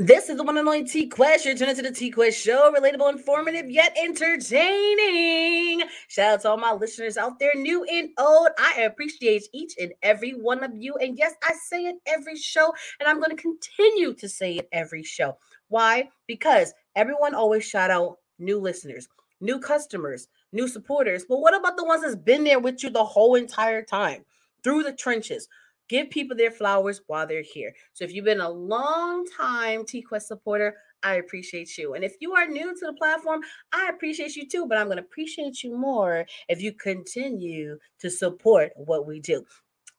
This is the one and only T Quest. You're tuning to the T Quest show, relatable, informative, yet entertaining. Shout out to all my listeners out there, new and old. I appreciate each and every one of you. And yes, I say it every show, and I'm going to continue to say it every show. Why? Because everyone always shout out new listeners, new customers, new supporters. But what about the ones that's been there with you the whole entire time through the trenches? Give people their flowers while they're here. So if you've been a long time TQuest supporter, I appreciate you. And if you are new to the platform, I appreciate you too, but I'm going to appreciate you more if you continue to support what we do.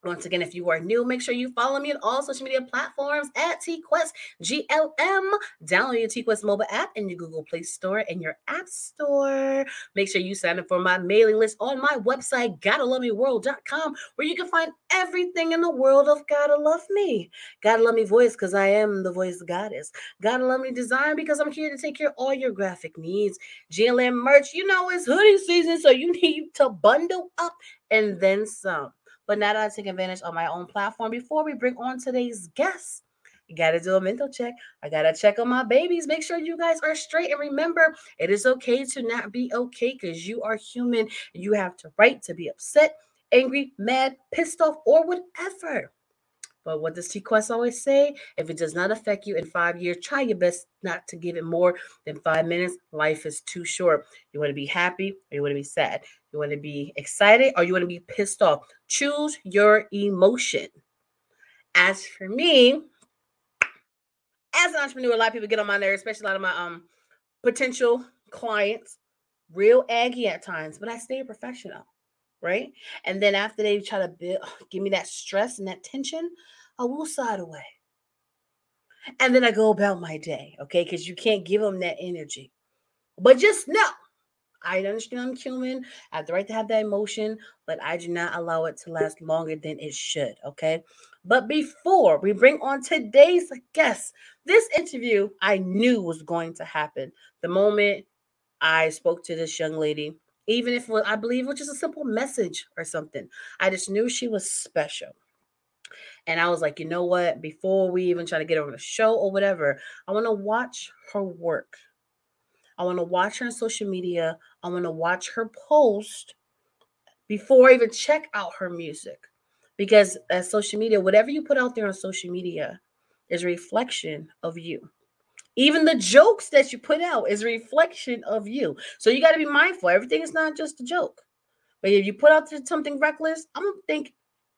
Once again, if you are new, make sure you follow me on all social media platforms at TQuest GLM. Download your TQuest mobile app in your Google Play Store and your App Store. Make sure you sign up for my mailing list on my website, GottaLoveMeWorld.com, where you can find everything in the world of Gotta Love Me. Gotta Love Me voice because I am the voice goddess. Gotta Love Me design because I'm here to take care of all your graphic needs. GLM merch, you know it's hoodie season, so you need to bundle up and then some. But now that I take advantage of my own platform, before we bring on today's guest, you got to do a mental check. I got to check on my babies. Make sure you guys are straight. And remember, it is okay to not be okay because you are human. You have the right to be upset, angry, mad, pissed off, or whatever. But what does T Quest always say? If it does not affect you in five years, try your best not to give it more than five minutes. Life is too short. You want to be happy or you want to be sad. You want to be excited or you want to be pissed off. Choose your emotion. As for me, as an entrepreneur, a lot of people get on my nerves, especially a lot of my um potential clients, real aggy at times, but I stay professional, right? And then after they try to build, give me that stress and that tension, I will side away. And then I go about my day, okay? Because you can't give them that energy. But just know, I understand I'm human. I have the right to have that emotion, but I do not allow it to last longer than it should, okay? But before we bring on today's guest, this interview I knew was going to happen the moment I spoke to this young lady, even if I believe it was just a simple message or something. I just knew she was special. And I was like, you know what? Before we even try to get her on the show or whatever, I want to watch her work. I want to watch her on social media. I want to watch her post before I even check out her music. Because as social media, whatever you put out there on social media is a reflection of you. Even the jokes that you put out is a reflection of you. So you got to be mindful. Everything is not just a joke. But if you put out something reckless, I'm going to think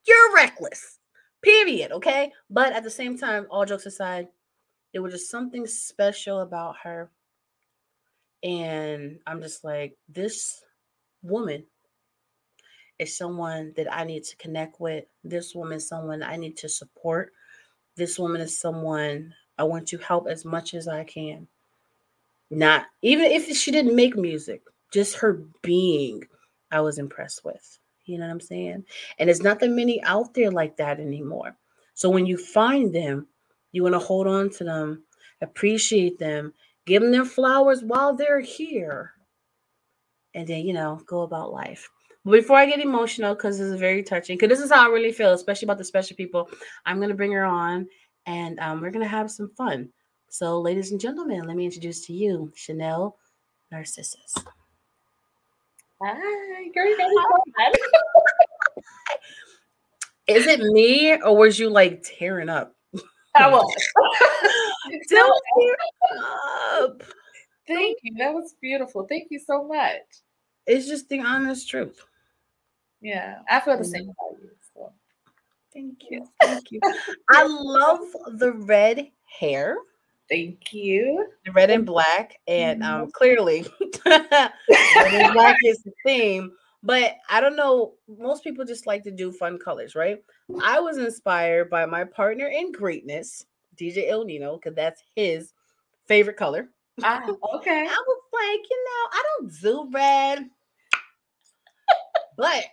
you're reckless. Period. Okay. But at the same time, all jokes aside, there was just something special about her. And I'm just like, this woman is someone that I need to connect with. This woman is someone I need to support. This woman is someone I want to help as much as I can. Not even if she didn't make music, just her being, I was impressed with. You know what I'm saying? And there's not that many out there like that anymore. So when you find them, you want to hold on to them, appreciate them, give them their flowers while they're here, and then, you know, go about life. But before I get emotional, because this is very touching, because this is how I really feel, especially about the special people, I'm going to bring her on and um, we're going to have some fun. So, ladies and gentlemen, let me introduce to you Chanel Narcissus. Hi, girl, you got Is it me or was you like tearing up? I was. Don't tear up. Thank you. That was beautiful. Thank you so much. It's just the honest truth. Yeah, I feel the mm. same about you. So. Thank you. Thank you. I love the red hair. Thank you. The red and black, and um, clearly, red and black is the theme. But I don't know. Most people just like to do fun colors, right? I was inspired by my partner in greatness, DJ El Nino because that's his favorite color. Ah, okay. I was like, you know, I don't do red, but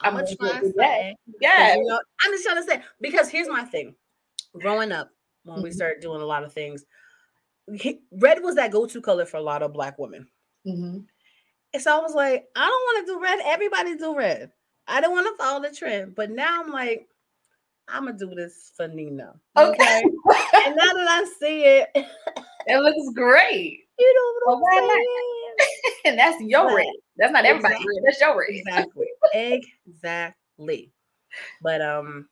I'm gonna gonna try that. say, Yeah. you know, I'm just trying to say because here's my thing. Growing up, when we Mhm. started doing a lot of things, red was that go-to color for a lot of black women. hmm And so I was like, I don't want to do red. Everybody do red. I don't want to follow the trend. But now I'm like, I'm gonna do this for Nino. Okay. and now that I see it, it looks great. you know what I'm why saying? And that's your Right. red. That's not everybody's Exactly. red. That's your red. Exactly. exactly. But um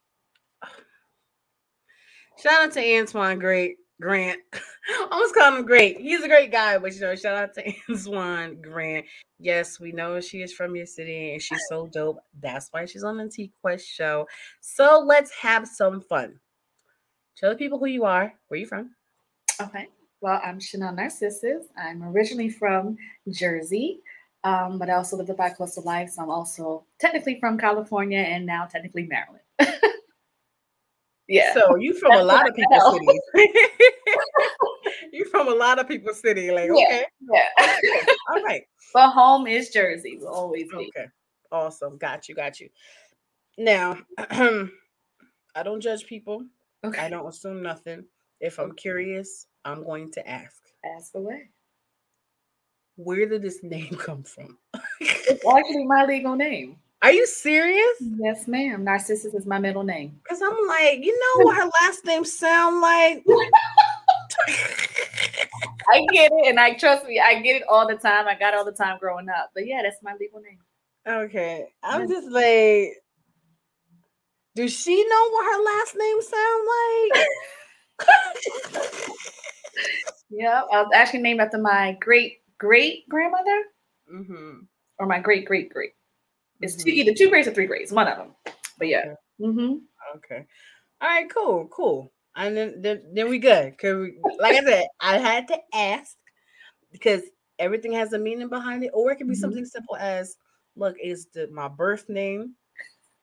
shout out to Antoine Great Grant. Almost call him great. He's a great guy, but you know, shout out to Antoine Grant. Yes, we know she is from your city and she's so dope. That's why she's on the T Quest show. So let's have some fun. Tell the people who you are, where you from. Okay. Well, I'm Chanel Narcissus. I'm originally from Jersey, um, but I also lived a bi-coastal life. So I'm also technically from California and now technically Maryland. yeah. So you from a lot of people's cities. you from a lot of people's city. Like, Yeah. okay. yeah. All right. but home is Jersey. Will always be. Okay. Awesome. Got you. Got you. Now, I don't judge people. Okay. I don't assume nothing. If I'm curious, I'm going to ask. Ask away. Where did this name come from? It's actually my legal name. Are you serious? Yes, ma'am. Narcissus is my middle name. Because I'm like, you know what her last name sound like? I get it, and I trust me, I get it all the time. I got all the time growing up. But yeah, that's my legal name. okay. I'm just like, does she know what her last name sound like? Yeah, I was actually named after my great great grandmother mm-hmm. or my great great great. It's two, Mhm. either two grades or three grades, one of them. But yeah. Okay. Mm-hmm. Okay. All right, cool, cool. And then then, then we good. Cause we, like I said, I had to ask because everything has a meaning behind it, or it could be Mhm. something simple as, look, it's the my birth name,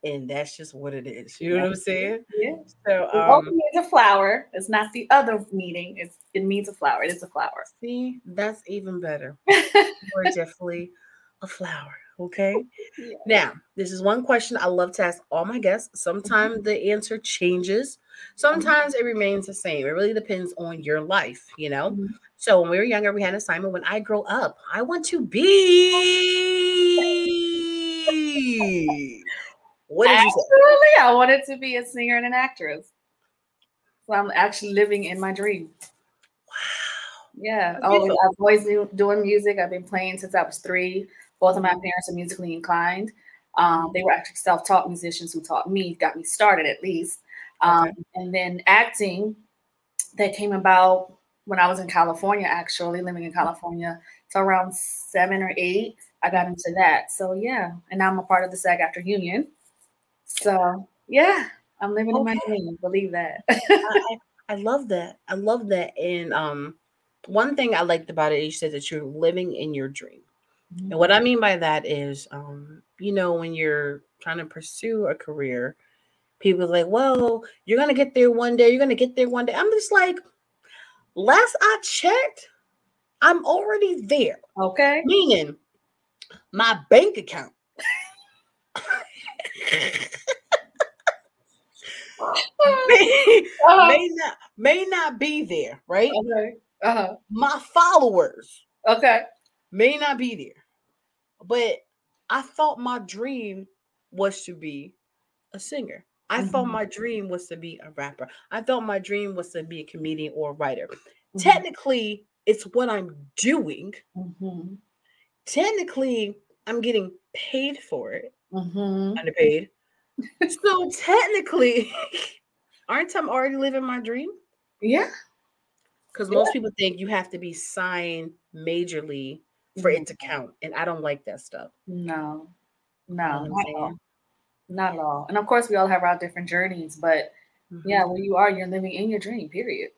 and that's just what it is. You know what I'm saying? Yeah. So um means a flower. It's not the other meaning. It's it means a flower. It is a flower. see, that's even better. We're definitely a flower. Okay. Yeah. Now, this is one question I love to ask all my guests. Sometimes the answer changes, sometimes it remains the same. It really depends on your life, you know? Mhm. So, when we were younger, we had an assignment when I grow up, I want to be. What did you say? I wanted to be a singer and an actress. So I'm actually living in my dream. Wow. Yeah. Oh, Always. I've always been doing music. I've been playing since I was three. Both of my parents are musically inclined. Um, they were actually self-taught musicians who taught me, got me started at least. Um, And then acting, that came about when I was in California, actually living in California. So around seven or eight, I got into that. So yeah, and now I'm a part of the SAG-AFTRA Union. So yeah, I'm living in my dream. Believe that. I, I I love that. I love that. And um, one thing I liked about it, you said that you're living in your dream. And what I mean by that is, um, you know, when you're trying to pursue a career, people are like, well, you're gonna get there one day, you're gonna get there one day. I'm just like, last I checked, I'm already there. Okay. Meaning my bank account. may, Uh-huh. may not may not be there, right? Okay. Uh-huh. My followers Okay. May not be there. But I thought my dream was to be a singer. I thought Mhm. my dream was to be a rapper. I thought my dream was to be a comedian or a writer. Mhm. Technically, it's what I'm doing. Mhm. Technically, I'm getting paid for it. Mhm. Underpaid. so technically, aren't I already living my dream? Yeah. Because most people think you have to be signed majorly for it to count. And I don't like that stuff. No. You know No. Not at all. Not at all. And of course, we all have our different journeys, but yeah, where you are, you're living in your dream. Period.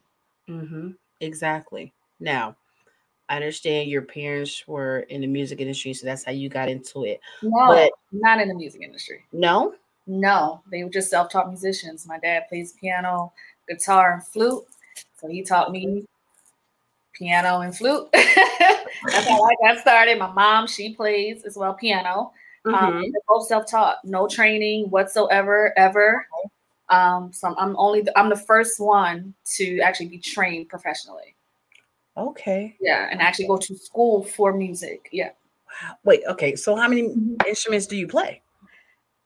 Mm-hmm. Exactly. Now, I understand your parents were in the music industry, so that's how you got into it. No, But- not in the music industry. No? No, they were just self-taught musicians. My dad plays piano. guitar and flute. So he taught me piano and flute. That's how I got started. My mom, she plays as well piano. Um, Mhm. they're both self-taught, no training whatsoever, ever. Um, so I'm only I'm the first one to actually be trained professionally. Okay. Yeah, and actually go to school for music. Yeah. Wow. Wait. Okay. So how many Mhm. instruments do you play?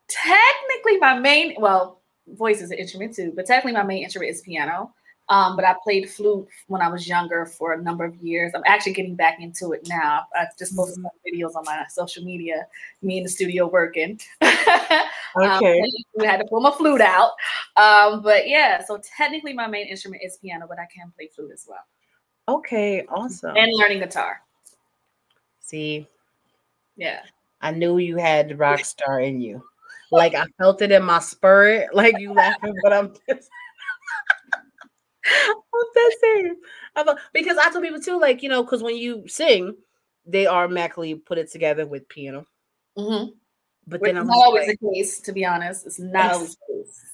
Technically, my main well, voice is an instrument too, but technically my main instrument is piano. Um, but I played flute when I was younger for a number of years. I'm actually getting back into it now. I just posted some videos on my social media, me in the studio working. Um, we had to pull my flute out. Um, but yeah, so technically my main instrument is piano, but I can play flute as well. Okay. Awesome. And learning guitar. See, Yeah. I knew you had the rock star in you. Like I felt it in my spirit. Like you laughing, but I'm just I'm that serious. I'm a- because I tell people too, like, you know, because when you sing, they automatically put it together with piano. Mm-hmm. But Which then I'm not just always like, the case, to be honest. It's not Yes. always the case.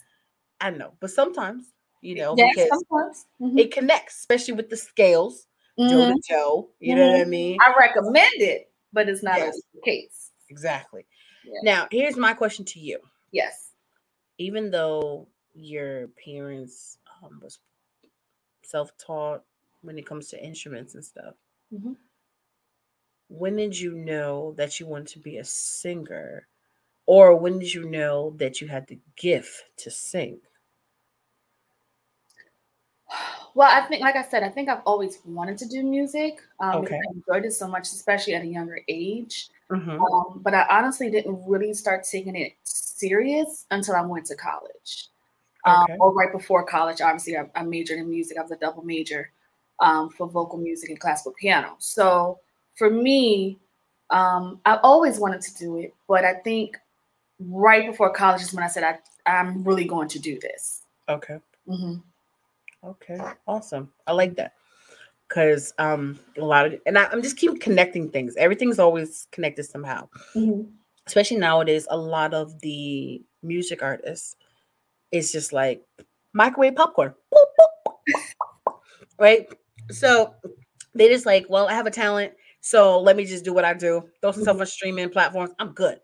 I know, but sometimes, you know, Yes, because sometimes. Mhm. it connects, especially with the scales, Joe Mhm. to Joe. You know what I mean? I recommend it, but it's not Yes. always the case. Exactly. Yeah. Now, here's my question to you. Yes. even though your parents um, was self-taught when it comes to instruments and stuff Mhm. when did you know that you wanted to be a singer or when did you know that you had the gift to sing Well, I think, like I said, I think I've always wanted to do music. Um, Okay. I enjoyed it so much, especially at a younger age. Mhm. Um, but I honestly didn't really start taking it serious until I went to college. Um, Okay. or right before college, obviously, I, I majored in music. I was a double major um, for vocal music and classical piano. So for me, um, I always wanted to do it, but I think right before college is when I said I, I'm really going to do this. okay hmm okay awesome i like that because um a lot of and I, i'm just keep connecting things everything's always connected somehow Mm-hmm. especially nowadays, a lot of the music artists, it's just like microwave popcorn. Boop, boop, boop, right? So they just like, well, I have a talent, so let me just do what I do. Throw some stuff on streaming platforms. I'm good.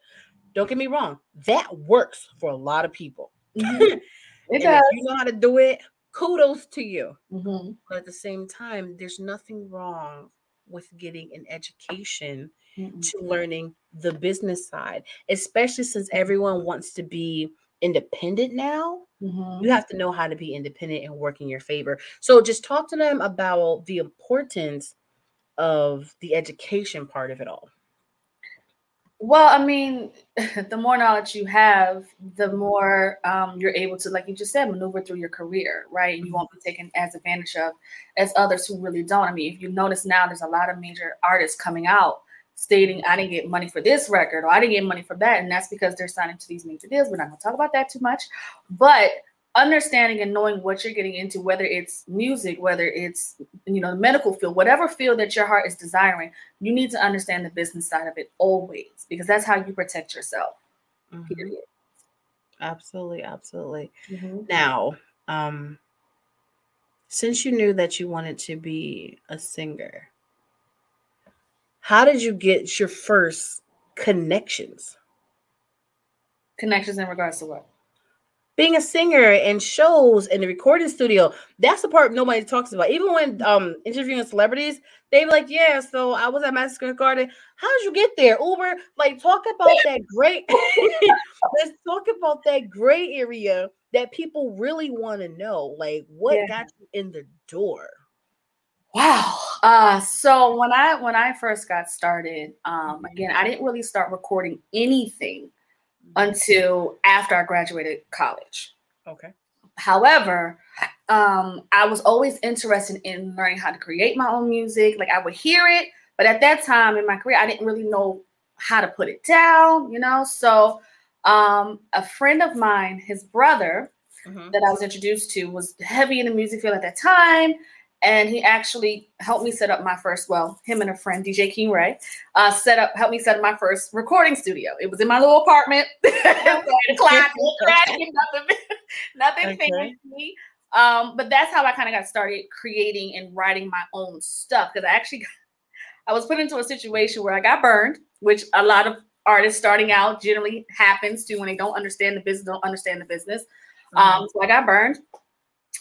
Don't get me wrong, that works for a lot of people. It And does. if you know how to do it, kudos to you. hmm But at the same time, there's nothing wrong with getting an education to learning the business side, especially since everyone wants to be independent now. hmm You have to know how to be independent and work in your favor. So just talk to them about the importance of the education part of it all. Well, I mean, the more knowledge you have, the more um, you're able to, like you just said, maneuver through your career, right? And you won't be taken as advantage of as others who really don't. I mean, if you notice now, there's a lot of major artists coming out stating, I didn't get money for this record or I didn't get money for that. And that's because they're signing to these major deals. We're not going to talk about that too much. But understanding and knowing what you're getting into, whether it's music, whether it's, you know, the medical field, whatever field that your heart is desiring, you need to understand the business side of it always because that's how you protect yourself. Period. Absolutely, absolutely. Mm-hmm. Now, um, since you knew that you wanted to be a singer, how did you get your first connections? Connections in regards to what? Being a singer and shows and the recording studio, that's the part nobody talks about. Even when um interviewing celebrities, they be like, Yeah, so I was at Madison Square Garden. How did you get there? Uber, like talk about that great let's talk about that gray area that people really want to know. Like what Yeah. got you in the door? Wow. Uh, so when I when I first got started, um, again, I didn't really start recording anything until after I graduated college. Okay. However, um, I was always interested in learning how to create my own music. Like I would hear it, but at that time in my career, I didn't really know how to put it down, you know. So um, a friend of mine, his brother, Mhm. that I was introduced to was heavy in the music field at that time. And he actually helped me set up my first, well, him and a friend, DJ King Ray, uh, set up, helped me set up my first recording studio. It was in my little apartment. Nothing, nothing Okay. fancy. Um, but that's how I kind of got started creating and writing my own stuff because I actually got, I was put into a situation where I got burned, which a lot of artists starting out generally happens to when they don't understand the business, don't understand the business. Mm-hmm. Um, so I got burned.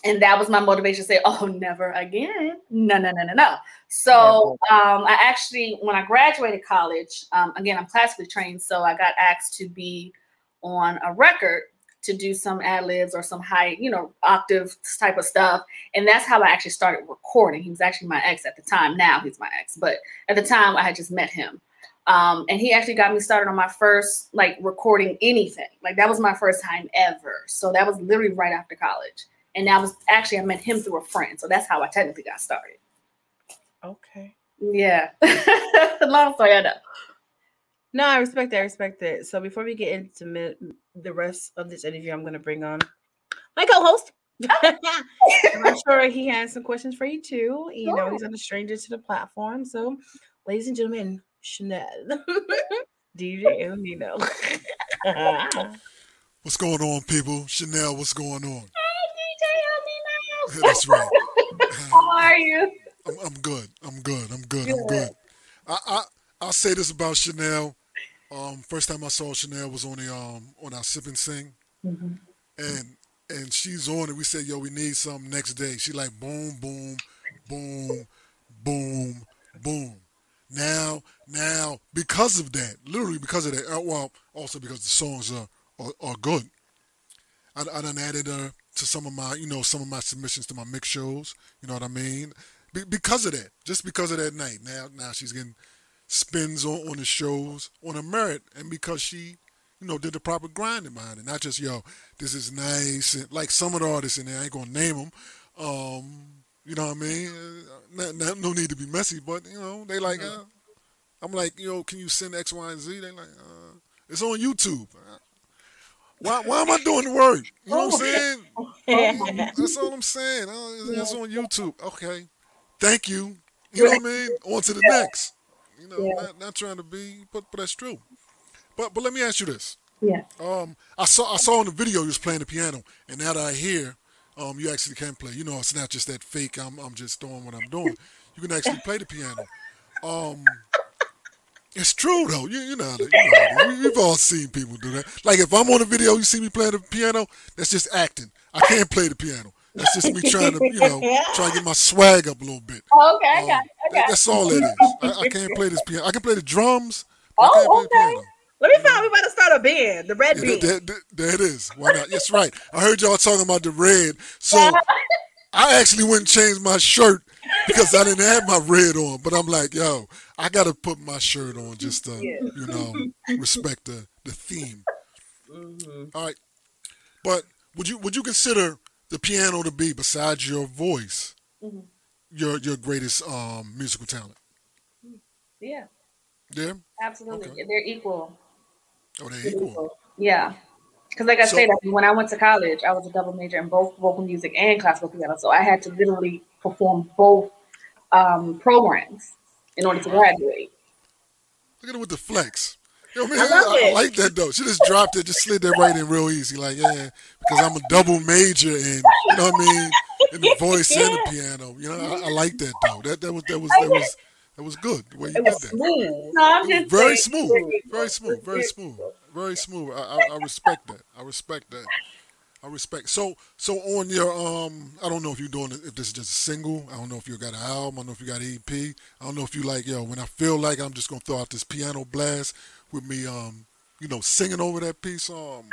And that was my motivation to say, oh, never again. No, no, no, no, no. So um, I actually, when I graduated college, um, again, I'm classically trained. So I got asked to be on a record to do some ad libs or some high, you know, octave type of stuff. And that's how I actually started recording. He was actually my ex at the time. Now he's my ex, but at the time I had just met him. Um, and he actually got me started on my first like recording anything. Like that was my first time ever. So that was literally right after college. And that was actually I met him through a friend. So that's how I technically got started. Okay. Yeah. Long story, I know. No, I respect that. I respect that. So before we get into mi- the rest of this interview, I'm going to bring on my co-host. I'm sure he has some questions for you too. You know, he's not a stranger to the platform. So, ladies and gentlemen, Chanel, DJ El Nino. what's going on, people? Chanel, what's going on? That's right. How are you? I'm, I'm, good. I'm good. I'm good. I'm good. I, I I'll say this about Chanel. Um, first time I saw Chanel was on the um on our sip and sing, mm-hmm. and and she's on it. We said, "Yo, we need something next day." She like boom, boom, boom, boom, boom. Now, now, because of that, literally because of that, uh, well, also because the songs are are, are good. I, I done added her to some of my, you know, some of my submissions to my mix shows. You know what I mean? Be, because of that, just because of that night. Now, now she's getting spins on, on the shows on her merit and because she, you know, did the proper grinding behind it. Not just, yo, this is nice. And like some of the artists in there, I ain't to name them. Um, you know what I mean? Not, not, no need to be messy, but, you know, they like, uh, I'm like, you know, can you send X, Y, and Z? They like, uh, it's on YouTube. Why, why am I doing the work? You know what I'm saying? That's all I'm saying. It's on YouTube. Okay. Thank you. You know what I mean? On to the next. You know, yeah. not, not trying to be, but but that's true. But but let me ask you this. Yeah. Um, I saw I saw in the video you was playing the piano, and now that I hear, um, you actually can play. You know, it's not just that fake. I'm I'm just doing what I'm doing. You can actually play the piano. Um, it's true though. You you know, you know we've all seen people do that. Like if I'm on a video, you see me playing the piano, that's just acting. I can't play the piano. That's just me trying to, you know, try to get my swag up a little bit. Oh, okay, um, I got, I got That's all it is. I, I, can't play this piano. I can play the drums. Oh, okay. Let me find. We about to start a band, the Red yeah, There, there, there, it is. Why not? That's right. I heard y'all talking about the red, so I actually went and changed my shirt because I didn't have my red on. But I'm like, yo, I got to put my shirt on just to, yeah. you know, respect the the theme. Mm-hmm. All right, but would you would you consider the piano to be, besides your voice, mm-hmm. your your greatest um, musical talent? Yeah. Yeah. Absolutely, okay. they're equal. Oh, they're, they're equal. equal. Yeah. Because, like I so, said, when I went to college, I was a double major in both vocal music and classical piano. So I had to literally perform both um, programs in order to graduate. Look at it with the flex. Yo, man, I, I, I, like that though. She just dropped it, just slid that right in real easy. Like, yeah, because I'm a double major in, you know what I mean, in the voice yeah. and the piano. You know, I, I, like that though. That that was that was that was that was good. The way you it did that. Smooth. No, I'm just very smooth, very smooth, very smooth, very smooth. I, I respect that. I respect that. I respect. So, so on your um, I don't know if you're doing if this is just a single. I don't know if you got an album. I don't know if you got an EP. I don't know if you like yo. When I feel like I'm just gonna throw out this piano blast with me, um, you know, singing over that piece. Um,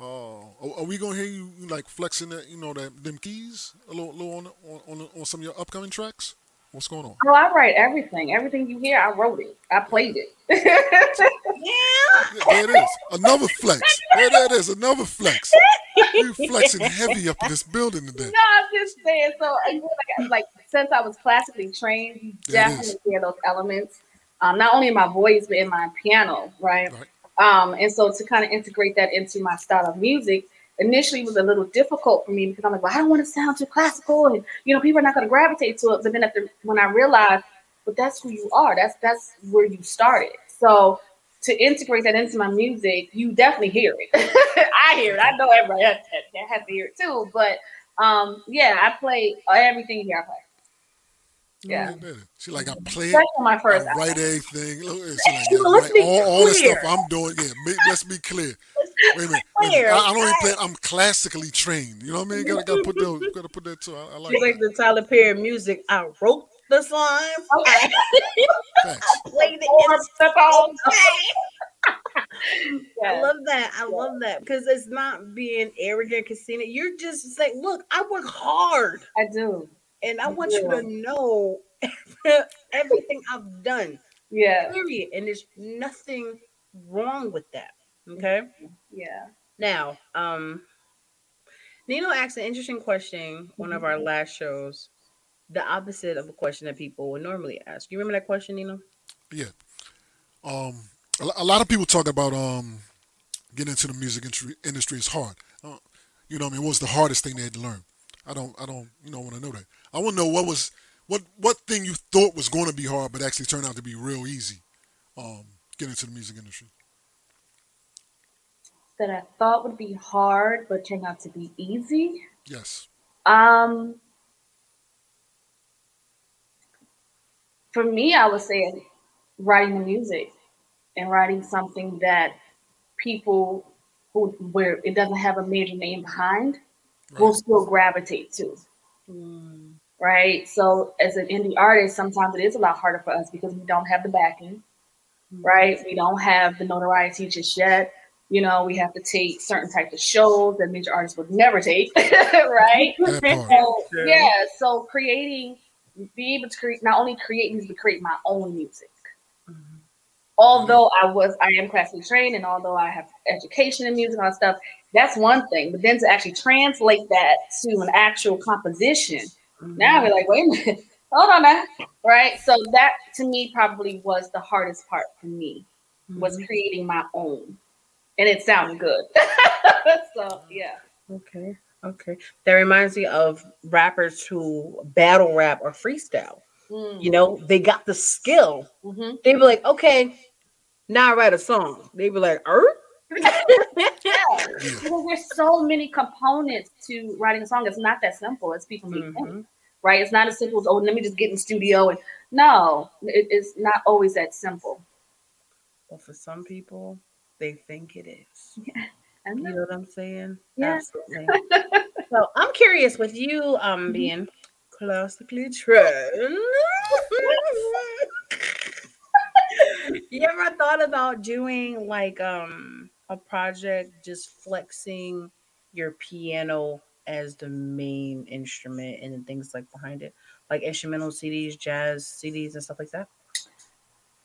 uh, are we gonna hear you like flexing that, you know, that them keys a little, little on, on, on on some of your upcoming tracks? What's going on? Oh, I write everything. Everything you hear, I wrote it. I played it. yeah. There it is. Another flex. There, there it is. Another flex. You flexing heavy up in this building today. No, I'm just saying. So, like, like since I was classically trained, you definitely hear those elements um, not only in my voice but in my piano, right? right. Um, and so to kind of integrate that into my style of music initially it was a little difficult for me because I'm like, well, I don't want to sound too classical, and you know, people are not going to gravitate to it. But then after when I realized, but that's who you are. That's that's where you started. So to integrate that into my music, you definitely hear it. I hear it. I know everybody has, has to hear it too. But Um, yeah, I play everything here. I play. Yeah. She like I play my first I write everything. Look, she like, yeah, let's be all, all the stuff I'm doing. Yeah, let's be clear. Wait a minute. Wait a minute. I, I, don't even play. I'm classically trained. You know what I mean? Gotta, gotta put that. Gotta put that too. I, I like. She's like the Tyler Perry music. I wrote the song. Okay. I played it in all yeah. I love that. I yeah. love that because it's not being arrogant, Casina. You're just saying, look, I work hard. I do. And I, I want do. you to know everything I've done. Yeah. Period. And there's nothing wrong with that. Okay. Yeah. Now, um, Nino asked an interesting question one of our mm-hmm. last shows, the opposite of a question that people would normally ask. You remember that question, Nino? Yeah. Um, a, lot of people talk about um getting into the music industry is hard. Uh, you know, I mean, what was the hardest thing they had to learn? I don't, I don't, you know, want to know that. I want to know what was, what, what thing you thought was going to be hard, but actually turned out to be real easy. Um, getting into the music industry. That I thought would be hard, but turned out to be easy. Yes. Um, for me, I would say writing the music and writing something that people who where it doesn't have a major name behind right. will still gravitate to. Mm. Right. So as an indie artist, sometimes it is a lot harder for us because we don't have the backing. Mm. Right. We don't have the notoriety just yet. You know, we have to take certain types of shows that major artists would never take. right. so, yeah. So creating, be able to create not only create music, but create my own music although I was I am classically trained and although I have education in music and all that stuff, that's one thing. But then to actually translate that to an actual composition, mm-hmm. now we're like, wait a minute, hold on now. Right. So that to me probably was the hardest part for me mm-hmm. was creating my own. And it sounded good. so yeah. Okay. Okay. That reminds me of rappers who battle rap or freestyle. Mm. You know, they got the skill. Mm-hmm. They be like, okay, now I write a song. They be like, er? yeah, because there's so many components to writing a song. It's not that simple as people mm-hmm. think, right? It's not as simple as oh, let me just get in studio and no, it, it's not always that simple. But for some people, they think it is. Yeah. You know what I'm saying? Yeah. Absolutely. so I'm curious with you um mm-hmm. being classically trained. you ever thought about doing like um a project just flexing your piano as the main instrument and things like behind it, like instrumental CDs, jazz CDs, and stuff like that?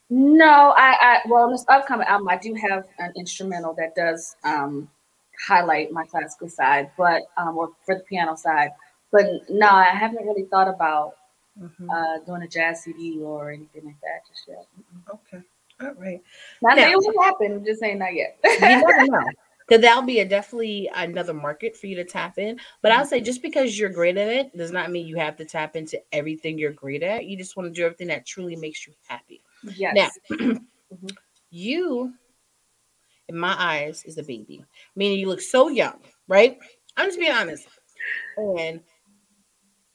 No, I, I well, on this upcoming album, I do have an instrumental that does um, highlight my classical side, but um, or for the piano side. But no, I haven't really thought about mm-hmm. uh, doing a jazz CD or anything like that just yet. Okay. All right. Not now, it will happen. I'm just saying not yet. you never know. Because that'll be a definitely another market for you to tap in. But I'll say just because you're great at it does not mean you have to tap into everything you're great at. You just want to do everything that truly makes you happy. Yes. Now, mm-hmm. you, in my eyes, is a baby. Meaning you look so young, right? I'm just being honest. And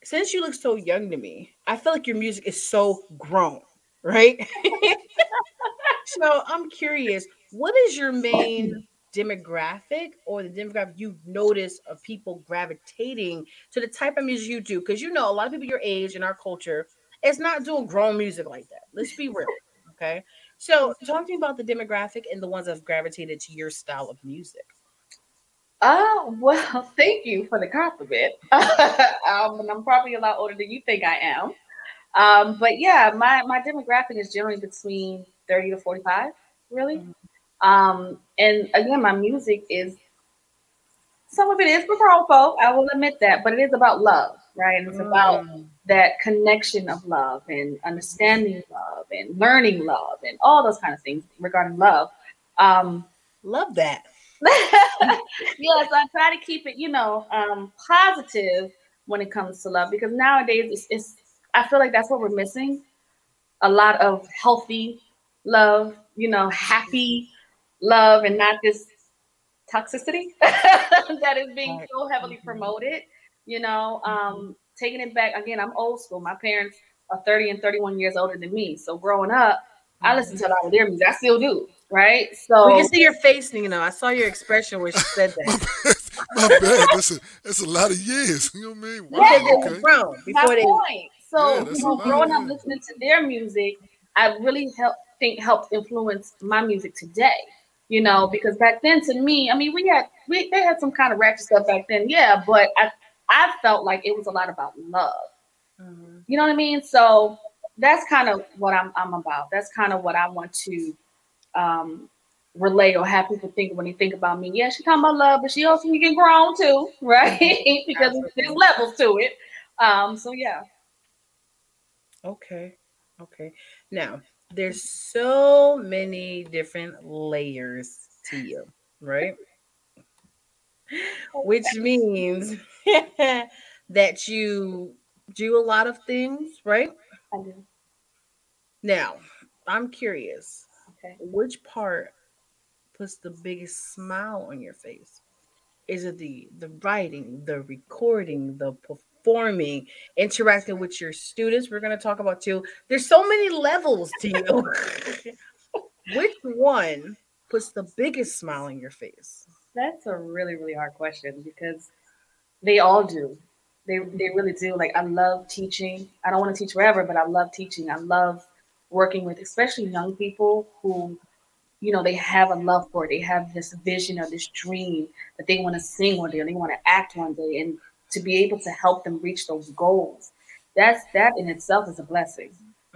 since you look so young to me, I feel like your music is so grown, right? so I'm curious, what is your main demographic or the demographic you notice of people gravitating to the type of music you do? Because you know, a lot of people your age in our culture is not doing grown music like that. Let's be real. Okay. So talk to me about the demographic and the ones that have gravitated to your style of music. Oh, well, thank you for the compliment. um, and I'm probably a lot older than you think I am. Um, but yeah, my, my demographic is generally between 30 to 45, really. Mm-hmm. Um, and again, my music is some of it is for grown folk, I will admit that, but it is about love, right? And it's mm. about that connection of love and understanding love and learning love and all those kind of things regarding love. Um, love that. yes, I try to keep it, you know, um, positive when it comes to love because nowadays it's, it's I feel like that's what we're missing. A lot of healthy love, you know, happy love, and not this toxicity that is being so heavily mm-hmm. promoted. You know, um, taking it back again. I'm old school. My parents are 30 and 31 years older than me. So growing up, I mm-hmm. listened to a lot of their music. I still do, right? So we can see your face, and you know. I saw your expression when she said that. My bad. That's a that's a lot of years. You know what I mean? Wow, Yeah, okay. Grown before they point. So Yeah, you know, growing up listening to their music, I really help think helped influence my music today. You know, because back then to me, I mean, we had we they had some kind of ratchet stuff back then, yeah, but I I felt like it was a lot about love. Mhm. You know what I mean? So that's kind of what I'm I'm about. That's kind of what I want to um relate or have people think when they think about me. Yeah, she talking about love, but she also can get grown too, right? because there's levels to it. Um, so yeah. Okay. Okay. Now, there's so many different layers to you, right? Which means that you do a lot of things, right? I do. Now, I'm curious, Okay. which part puts the biggest smile on your face? Is it the the writing, the recording, the performing, interacting with your students? We're going to talk about too. There's so many levels to you. which one puts the biggest smile on your face? That's a really, really hard question because they all do. They they really do. Like I love teaching. I don't want to teach forever, but I love teaching. I love working with especially young people who, you know, they have a love for it. They have this vision or this dream that they want to sing one day or they want to act one day and to be able to help them reach those goals. That's that in itself is a blessing,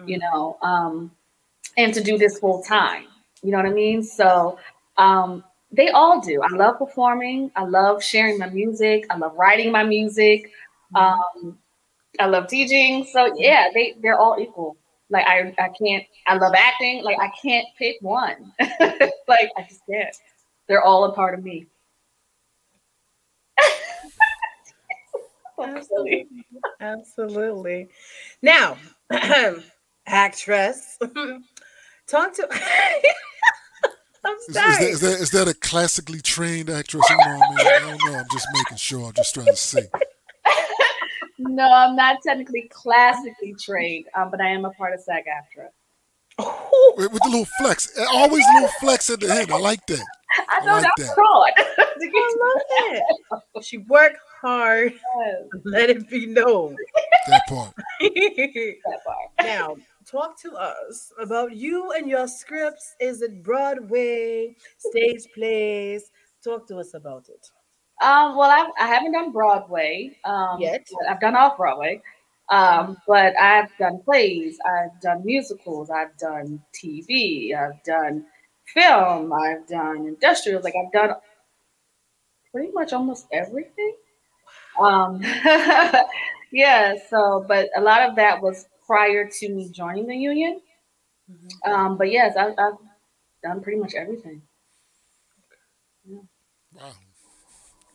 you know. Um, and to do this full time. You know what I mean? So um they all do. I love performing. I love sharing my music. I love writing my music. Um, I love teaching. So yeah, they they're all equal. Like I I can't. I love acting. Like I can't pick one. like I just can't. They're all a part of me. Absolutely. Absolutely. Now, actress, talk to. I'm Is, is, that, is that is that a classically trained actress? You know, man, I don't know. I'm just making sure. I'm just trying to see. No, I'm not technically classically trained, um, but I am a part of SAG-AFTRA. With, with the little flex, always a little flex at the end. I like that. I I like that's that. fraud. I love it. She worked hard. Let it be known. That part. that part. now, talk to us about you and your scripts. Is it Broadway, stage plays? Talk to us about it. Um, well, I've, I haven't done Broadway um, Yet. I've done off Broadway, um, but I've done plays, I've done musicals, I've done TV, I've done film, I've done industrials. Like I've done pretty much almost everything. Um, yeah. So, but a lot of that was prior to me joining the union. Um, but yes, I, I've done pretty much everything. Yeah. Wow.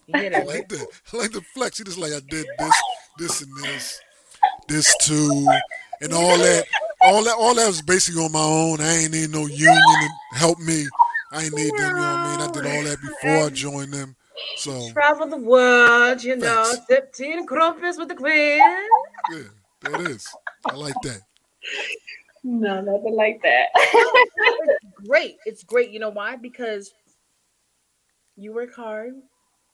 You I like the, I like the flex. You just like I did this, this, and this, this too, and all that. All that, all that was basically on my own. I ain't need no union to help me. I ain't need them. You know what I mean? I did all that before I joined them. So Travel the world, you know, Thanks. sip tea and crumpets with the queen. yeah, that is. I like that. No, nothing like that. great. It's great. You know why? Because you work hard,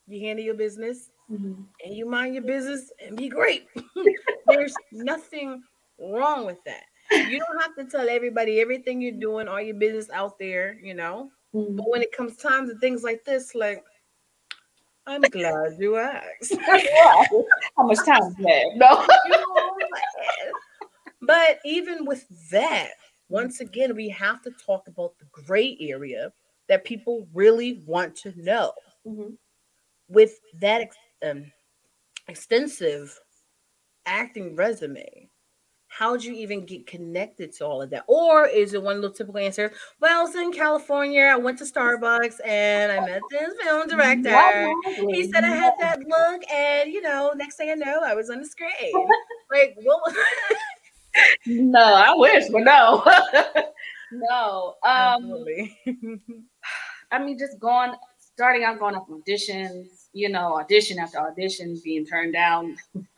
you handle your business, Mhm. and you mind your business and be great. There's nothing wrong with that. You don't have to tell everybody everything you're doing, all your business out there, you know. Mhm. But when it comes time to things like this, like, I'm glad you asked. How much time you have? No. You know what I'm saying? but even with that, once again, we have to talk about the gray area that people really want to know. Mhm. With that ex- um, extensive acting resume, how'd you even get connected to all of that? Or is it one little typical answers? Well, I was in California, I went to Starbucks and I met this film director. He said I had that look, and you know, next thing I know, I was on the screen. Like, what was No, I wish, but no. no. Um. I mean, just going starting out going up auditions, you know, audition after audition, being turned down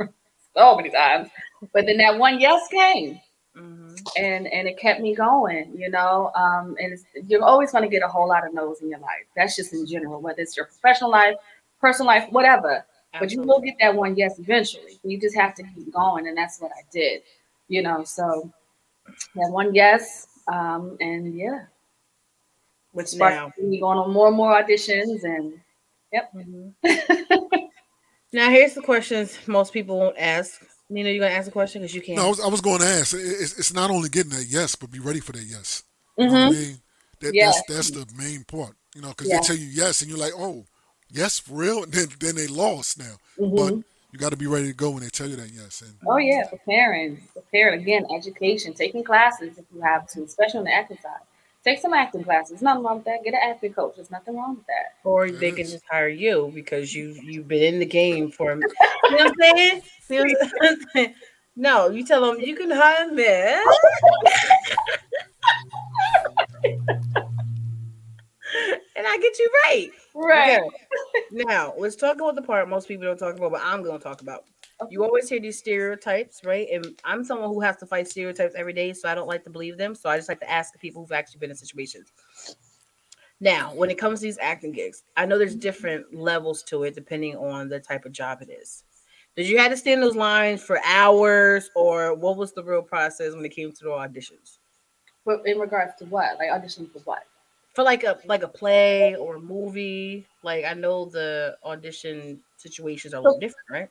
so many times. But then that one yes came. Mm-hmm. And and it kept me going, you know. Um, and you're always going to get a whole lot of no's in your life. That's just in general, whether it's your professional life, personal life, whatever. Absolutely. But you will get that one yes eventually. You just have to keep going, and that's what I did, you know. So that one yes, um, and yeah, which sparked me going on more and more auditions, and yep. Mm-hmm. now here's the questions most people won't ask Nino, you gonna ask a question because you can't. No, I was, I was, going to ask. It's, it's, not only getting that yes, but be ready for that yes. Mm-hmm. I mean? that, yes. that's, that's the main part. You know, because they tell you yes, and you're like, oh, yes, for real. And then then they lost now, mm-hmm. but you got to be ready to go when they tell you that yes. And, oh yeah, preparing, preparing again, education, taking classes if you have to, especially on the acting side. Take some acting classes. Nothing wrong with that. Get an acting coach. There's nothing wrong with that. Or they mm-hmm. can just hire you because you you've been in the game for. You know what I'm saying? See what I'm saying? No, you tell them you can hire me. and I get you right. Right. Okay. Now, let's talk about the part most people don't talk about, but I'm going to talk about. You always hear these stereotypes, right? And I'm someone who has to fight stereotypes every day, so I don't like to believe them. So I just like to ask the people who've actually been in situations. Now, when it comes to these acting gigs, I know there's different levels to it depending on the type of job it is. Did you have to stand those lines for hours, or what was the real process when it came to the auditions? But in regards to what, like audition for what? For like a like a play or a movie. Like I know the audition situations are a little different, right?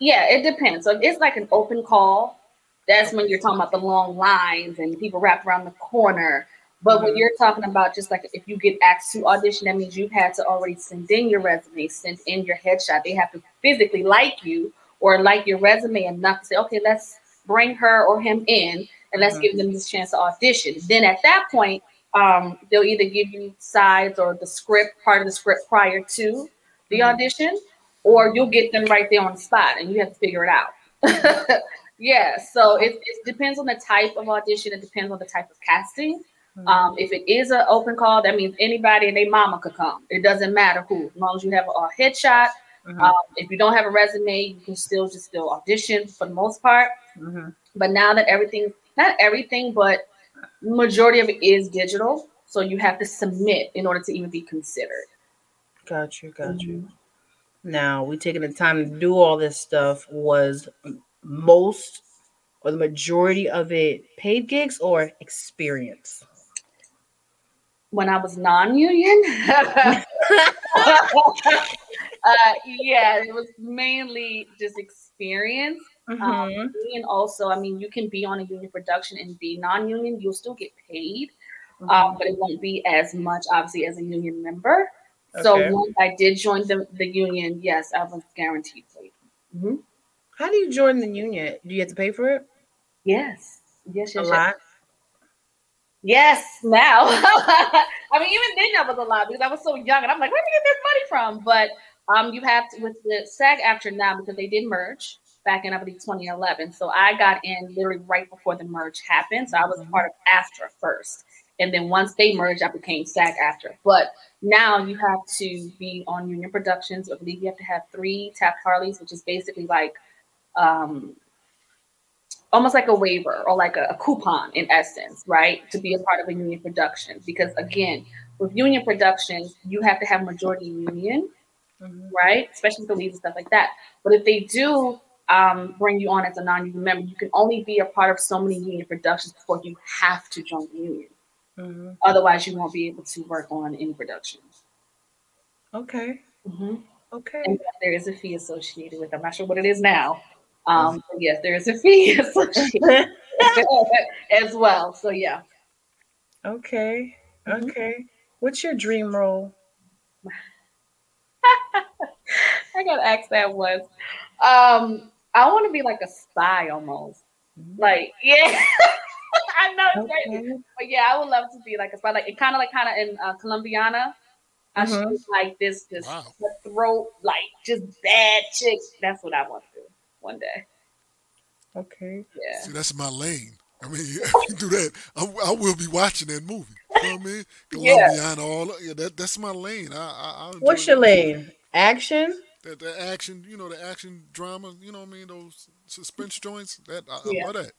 Yeah, it depends. So if it's like an open call, that's when you're talking about the long lines and people wrapped around the corner. But mm-hmm. when you're talking about just like if you get asked to audition, that means you've had to already send in your resume, send in your headshot. They have to physically like you or like your resume enough to say, okay, let's bring her or him in and let's mm-hmm. give them this chance to audition. Then at that point, um, they'll either give you sides or the script, part of the script prior to the mm-hmm. audition, or you'll get them right there on the spot and you have to figure it out. yeah, so it, it, depends on the type of audition, it depends on the type of casting. Mm-hmm. Um, if it is an open call, that means anybody and their mama could come. It doesn't matter who, as long as you have a, headshot. Mm-hmm. Um, if you don't have a resume, you can still just still audition for the most part. Mm-hmm. But now that everything, not everything, but majority of it is digital, so you have to submit in order to even be considered. Got you, got you. Now we taking the time to do all this stuff was most or the majority of it paid gigs or experience? When i was non-union? Uh, yeah it was mainly just experience. Um, mm-hmm. um, and also i mean you can be on a union production and be non-union you'll still get paid. Mm-hmm. um, but it won't be as much obviously as a union member so okay. once I did join the, the union, yes, I was guaranteed sleep. Mm-hmm. How do you join the union? Do you have to pay for it? Yes. Yes, yes. A yes. lot? Yes, now. I mean, even then that was a lot because I was so young and I'm like, where do you get this money from? But um, you have to with the SAG-AFTRA now because they did merge back in I believe 2011. So I got in literally right before the merge happened. So I was mm-hmm. part of AFTRA first. And then once they merged, I became SAG-AFTRA. But now you have to be on union productions. I believe you have to have three Taft-Hartleys, which is basically like um, almost like a waiver or like a, a, coupon in essence, right? To be a part of a union production. Because again, with union productions, you have to have majority union, mm-hmm. right? Especially with the leads and stuff like that. But if they do um, bring you on as a non-union member, you can only be a part of so many union productions before you have to join the union. Mm-hmm. Otherwise, you won't be able to work on any productions. Okay. Mm-hmm. Okay. And there is a fee associated with. It. I'm not sure what it is now. Um, but yes, there is a fee associated as well. So yeah. Okay. Mm-hmm. Okay. What's your dream role? I got asked that once. Um, I want to be like a spy almost. Mm-hmm. Like, yeah. I know it's okay. crazy, but yeah, I would love to be like a spy, like it kind of like kind of in uh, Colombiana. I mm-hmm. shoot like this, this wow. throat, like just bad chick. That's what I want to do one day. Okay. Yeah. See, that's my lane. I mean, if you do that, I, I will be watching that movie. You know what I mean? Colombiana, yeah. all yeah, that that's my lane. I, I, I What's your lane? Action. That the action, you know, the action drama. You know what I mean? Those suspense joints. That I, yeah. I love that.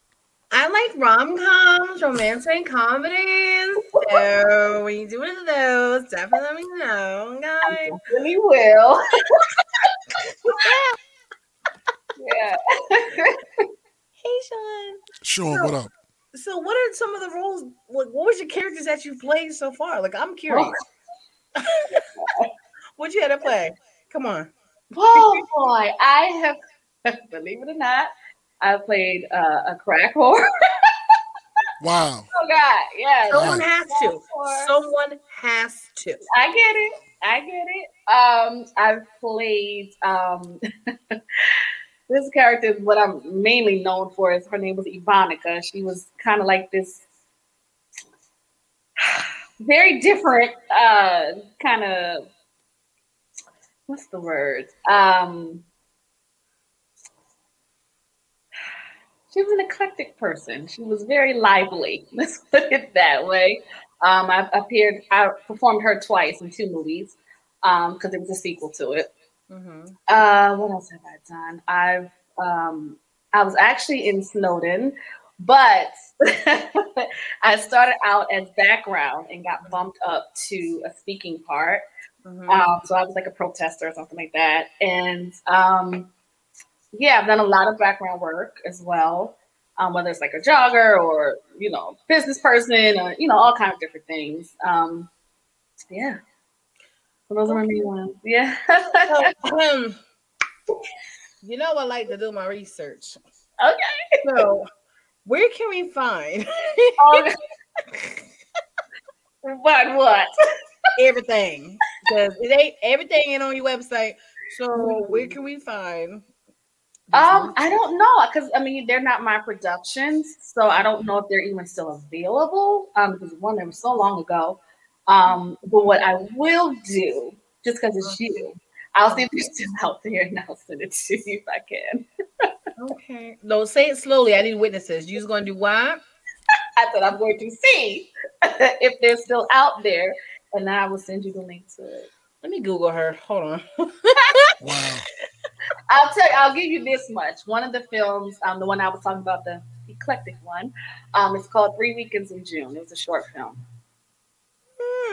I like rom coms, romantic comedies. So when you do one of those, definitely let me know, guys. We will. yeah. hey, Sean. Sean, so, what up? So, what are some of the roles? What, what was your characters that you played so far? Like, I'm curious. Oh. what you had to play? Come on. Oh boy, I have. Believe it or not, I played uh, a crack whore. wow. Oh God, yeah. Someone has to. Someone has to. I get it. I get it. Um, I've played um this character is what I'm mainly known for is her name was Ivanica. She was kind of like this very different uh kind of what's the word? Um she was an eclectic person. She was very lively. Let's put it that way. Um, I appeared, I performed her twice in two movies because um, it was a sequel to it. Mm-hmm. Uh, what else have I done? I've um, I was actually in Snowden, but I started out as background and got bumped up to a speaking part. Mm-hmm. Um, so I was like a protester or something like that. And um, yeah, I've done a lot of background work as well, um, whether it's like a jogger or you know business person or you know all kind of different things. Um, yeah, so those are my main ones. Yeah. um, you know, I like to do my research. Okay. So, where can we find? what? What? everything, because it ain't everything ain't on your website. So, where can we find um, I don't know because I mean they're not my productions, so I don't know if they're even still available. Um, because one they were so long ago. Um, but what I will do, just because it's you, I'll see if they're still out there and I'll send it to you if I can. okay. No, say it slowly. I need witnesses. You're gonna do what? I said I'm going to see if they're still out there, and I will send you the link to it. Let me Google her. Hold on. wow. I'll tell you, I'll give you this much. One of the films, um, the one I was talking about, the eclectic one, um, it's called Three Weekends in June. It was a short film.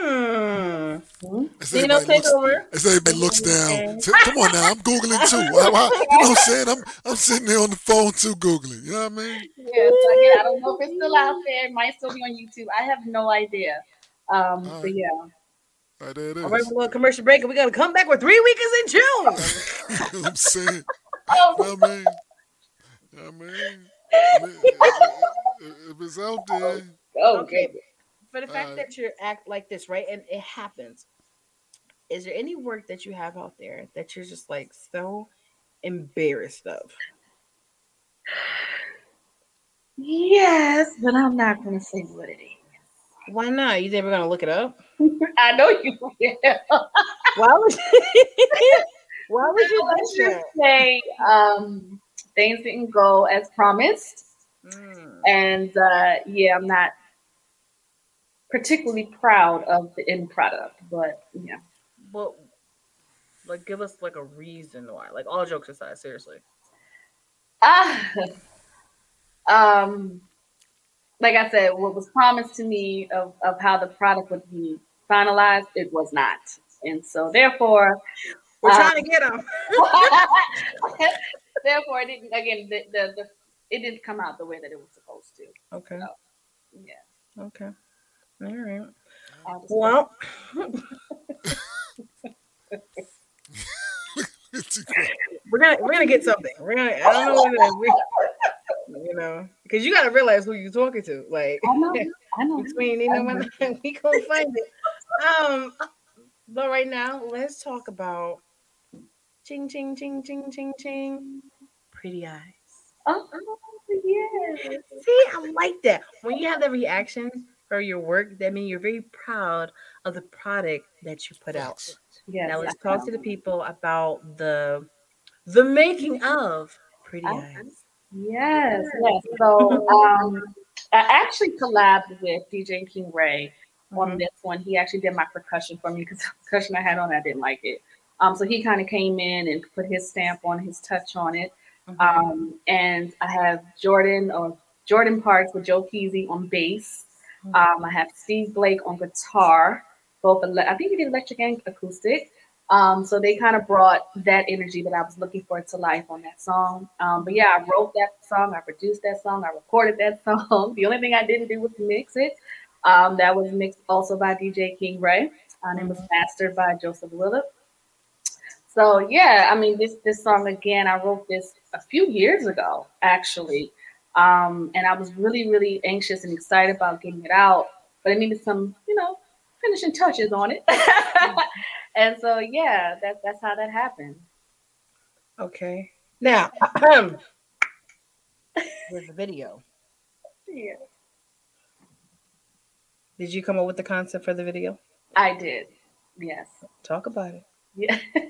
Hmm. As everybody, looks, as everybody looks down, say, come on now, I'm googling too. I, I, you know what I'm saying? I'm I'm sitting there on the phone too, googling. You know what I mean? Yeah, so again, I don't know if it's still out there. It might still be on YouTube. I have no idea. Um, right. but yeah. Right, there it is. All right, we're going to commercial break and we got to come back with three weekends in June. I'm saying. oh. You know what I mean? You know what I mean? If it's out there. Okay. For the fact uh, that you act like this, right? And it happens. Is there any work that you have out there that you're just like so embarrassed of? Yes, but I'm not going to say what it is. Why not? You think we're gonna look it up? I know you will. Why would you? Why would you just say um, things didn't go as promised? Mm. And uh, yeah, I'm not particularly proud of the end product, but yeah. But like, give us like a reason why. Like, all jokes aside, seriously. Ah, um, like I said, what was promised to me of, of how the product would be finalized, it was not. And so therefore we're uh, trying to get them. therefore it didn't again the, the, the it didn't come out the way that it was supposed to. Okay. So, yeah. Okay. All right. Well we're gonna we're gonna get something. We're gonna I don't know what we, you know, because you gotta realize who you're talking to. Like I know, I know. between you know, we gonna find it. Um, but right now, let's talk about ching ching ching ching ching ching, pretty eyes. Oh, yeah. See, I like that. When you have the reaction for your work, that means you're very proud of the product that you put out. Yeah. Now let's talk to the people about the the making of Pretty oh, Eyes. Yes, yes. So um, I actually collabed with DJ King Ray on Mhm. this one. He actually did my percussion for me because the percussion I had on, I didn't like it. Um, so he kind of came in and put his stamp on, his touch on it. Mhm. Um, and I have Jordan or Jordan Parks with Joe Kesey on bass. Mhm. Um, I have Steve Blake on guitar, both ele- I think he did electric and acoustic. Um, so they kind of brought that energy that I was looking for to life on that song. Um, but yeah, I wrote that song, I produced that song, I recorded that song. The only thing I didn't do was mix it. Um, that was mixed also by DJ King Ray, and it was mastered by Joseph Willett. So yeah, I mean this this song again, I wrote this a few years ago actually, um, and I was really really anxious and excited about getting it out, but it needed some you know finishing touches on it, and so yeah, that's that's how that happened. Okay. Now, with the video, Yeah, did you come up with the concept for the video? I did. Yes. Talk about it. Yeah.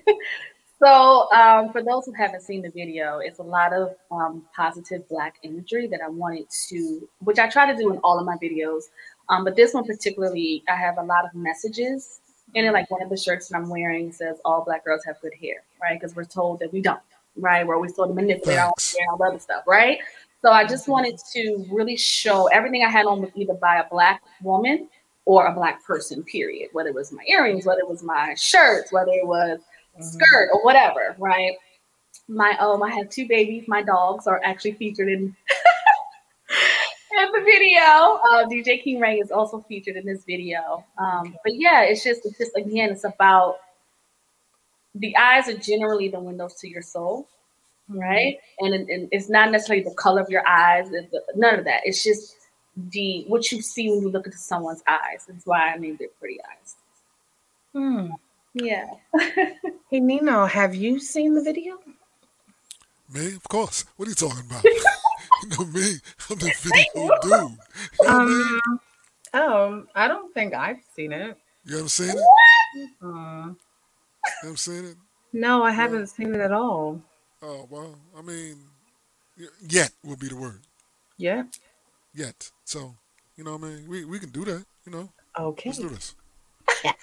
so, um, for those who haven't seen the video, it's a lot of um, positive Black imagery that I wanted to, which I try to do in all of my videos. Um, but this one particularly, I have a lot of messages in it. Like one of the shirts that I'm wearing says, "All Black girls have good hair," right? Because we're told that we don't, right? We're always told to manipulate our hair and all the other stuff, right? So I just wanted to really show everything I had on was either by a Black woman or a Black person, period. Whether it was my earrings, whether it was my shirts, whether it was skirt or whatever, right? My um, I have two babies. My dogs are actually featured in in the video. Uh, DJ King Ray is also featured in this video. Um, but yeah, it's just it's just again, it's about the eyes are generally the windows to your soul, right? And, it- and it's not necessarily the color of your eyes, the- none of that. It's just the what you see when you look into someone's eyes. That's why I named it Pretty Eyes. Hmm. Yeah. Hey Nino, have you seen the video? Me, of course. What are you talking about? you know me. I'm the video dude. You know what I mean? Um, um, I don't think I've seen it. You haven't seen it? Uh, You haven't seen it? no, I haven't seen it at all. Oh well, I mean, yet would be the word. Yeah. Yet. So, you know what I mean? We we can do that. You know, Okay. let's do this.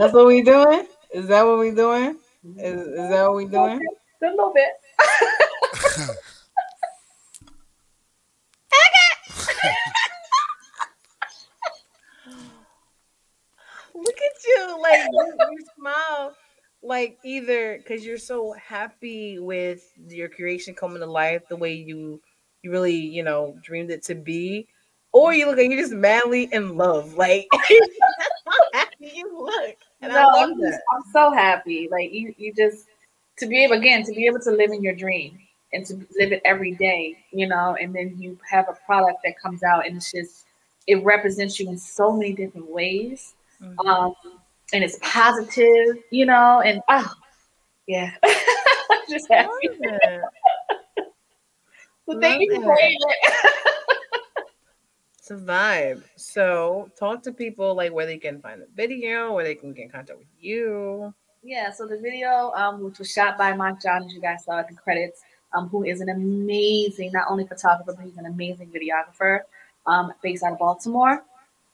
That's what we doing? Is that what we doing? Is, is that what we doing? a little bit. Look at you, like you, you smile, like either because you're so happy with your creation coming to life the way you you really you know dreamed it to be, or you look like you're just madly in love. Like that's how happy you look, and I No, love I'm, that. I'm so happy. Like you, you just to be able again to be able to live in your dream and to live it every day, you know, and then you have a product that comes out and it's just it represents you in so many different ways. Mhm. Um, and it's positive, you know, and oh yeah. Just happy. So thank you for it. It's a vibe. So talk to people like where they can find the video, where they can get in contact with you. Yeah, so the video, um, which was shot by Mike John, as you guys saw at the credits, um, who is an amazing, not only photographer, but he's an amazing videographer, um, based out of Baltimore.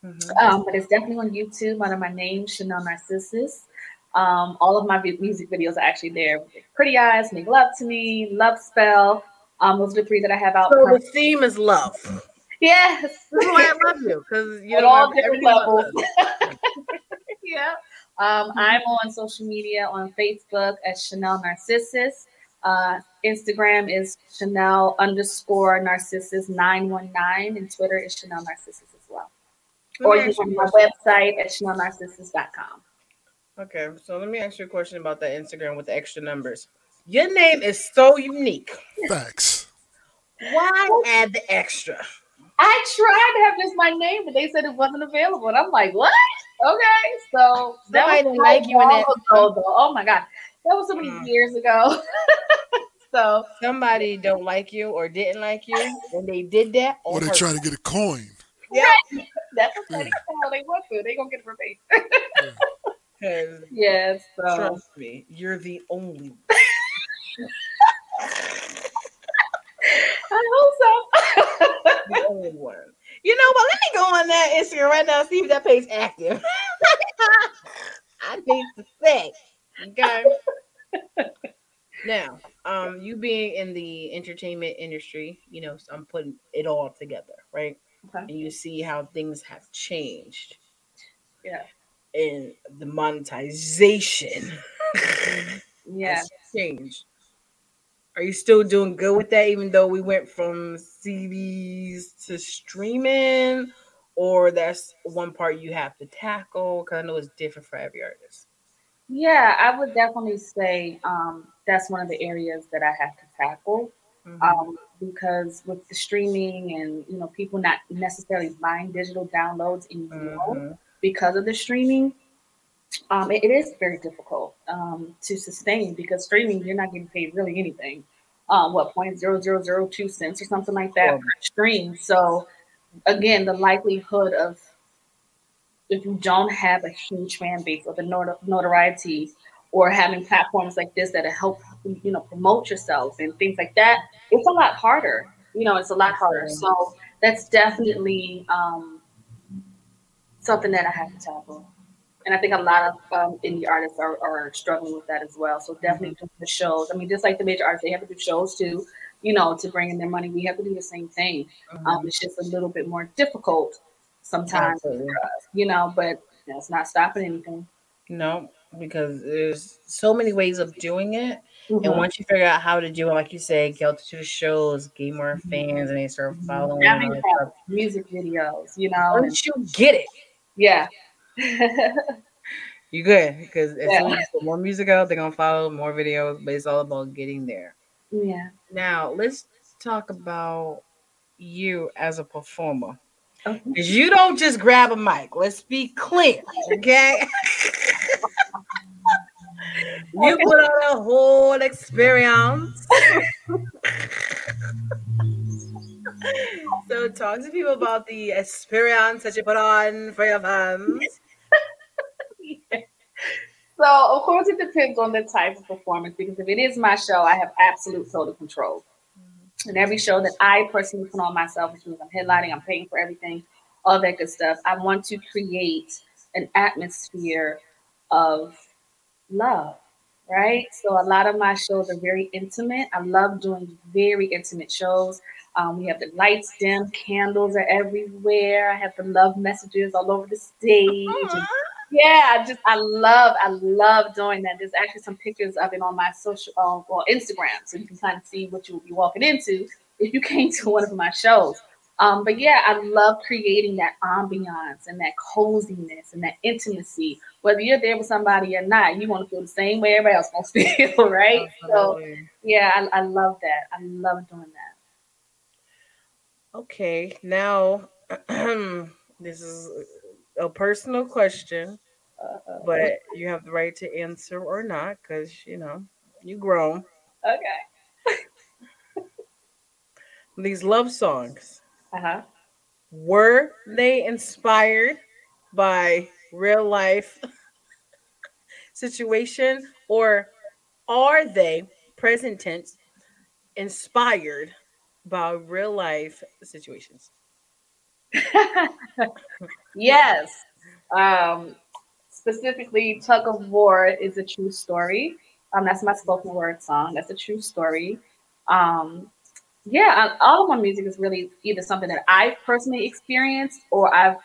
Mhm. Um, but it's definitely on YouTube under my name, Chanel Narcissus. Um, all of my music videos are actually there. Pretty Eyes, Make Love to Me, Love Spell. Um, those are the three that I have out. So the theme is love. Yes. This is why I love you because you At know all every- different levels. yeah. Um, I'm on social media on Facebook at Chanel Narcissus. Uh, Instagram is Chanel underscore Narcissus 919 and Twitter is Chanel Narcissus as well. Let Or you can go to my website at chanelnarcissus.com. Okay, so let me ask you a question about that Instagram with the extra numbers. Your name is so unique. Thanks. Why add the extra? I tried to have just my name, but they said it wasn't available. And I'm like, what? Okay. So that Somebody was didn't so like you in long that- ago, though. Oh my God. That was so many Mm. years ago. so Somebody don't like you or didn't like you, and they did that. Or on they purpose. try to get a coin. Yeah, that's okay. They can say they want to. They gonna get it verbatim. 'cause Yes. So trust me, you're the only. one. I hope so. The only one. You know what? Let me go on that Instagram right now. See if that page active. I need to say. Okay. now, um, you being in the entertainment industry, you know, so I'm putting it all together, right? Okay. And you see how things have changed. Yeah. And the monetization yeah. has changed. Are you still doing good with that, even though we went from CDs to streaming? Or that's one part you have to tackle? Because I know it's different for every artist. Yeah, I would definitely say um, that's one of the areas that I have to tackle. Mhm. um, because with the streaming and you know people not necessarily buying digital downloads anymore Mhm. because of the streaming um, it, it is very difficult um, to sustain because streaming you're not getting paid really anything. Um, what point zero zero zero two cents or something like that per stream. So again the likelihood of if you don't have a huge fan base or the notor- notoriety or having platforms like this that help you know promote yourself and things like that it's a lot harder. You know it's a lot harder. So that's definitely um, something that i have to tackle and i think a lot of um, indie artists are, are struggling with that as well so definitely doing the shows i mean just like the major artists they have to do shows too you know to bring in their money we have to do the same thing um, it's just a little bit more difficult sometimes Absolutely. for us, you know but that's not stopping anything No, because there's so many ways of doing it. And Mhm. once you figure out how to do it, like you say, get to the shows, get more fans, and they start following. I mean, yeah, music videos, you know. and- Once you get it, yeah. you good. Because as Yeah. soon as you put more music out, they're gonna follow more videos. But it's all about getting there. yeah. Now let's talk about you as a performer. Because you don't just grab a mic. Let's be clear, okay? you put on a whole experience. so talk to people about the experience that you put on for your fans. So of course it depends on the type of performance because if it is my show, I have absolute total control. And every show that I personally put on myself, which means I'm headlining, I'm paying for everything. all that good stuff. I want to create an atmosphere of love, right? So a lot of my shows are very intimate. I love doing very intimate shows. Um, we have the lights dim, candles are everywhere. I have the love messages all over the stage. Yeah, I just I love I love doing that. There's actually some pictures of it on my social uh, well Instagram, so you can kind of see what you'll be walking into if you came to one of my shows. Um, but yeah, I love creating that ambiance and that coziness and that intimacy. Whether you're there with somebody or not, you want to feel the same way everybody else wants to feel, right? So yeah, I, I love that. I love doing that. Okay, now this is a personal question, Uh, but you have the right to answer or not because you know you grown. okay. These love songs Uh huh. were they inspired by real life situation or are they present tense inspired by real life situations? Yes. Um, specifically, Tug of War is a true story. Um, that's my spoken word song. That's a true story. Um, yeah, all of my music is really either something that I personally experienced or I've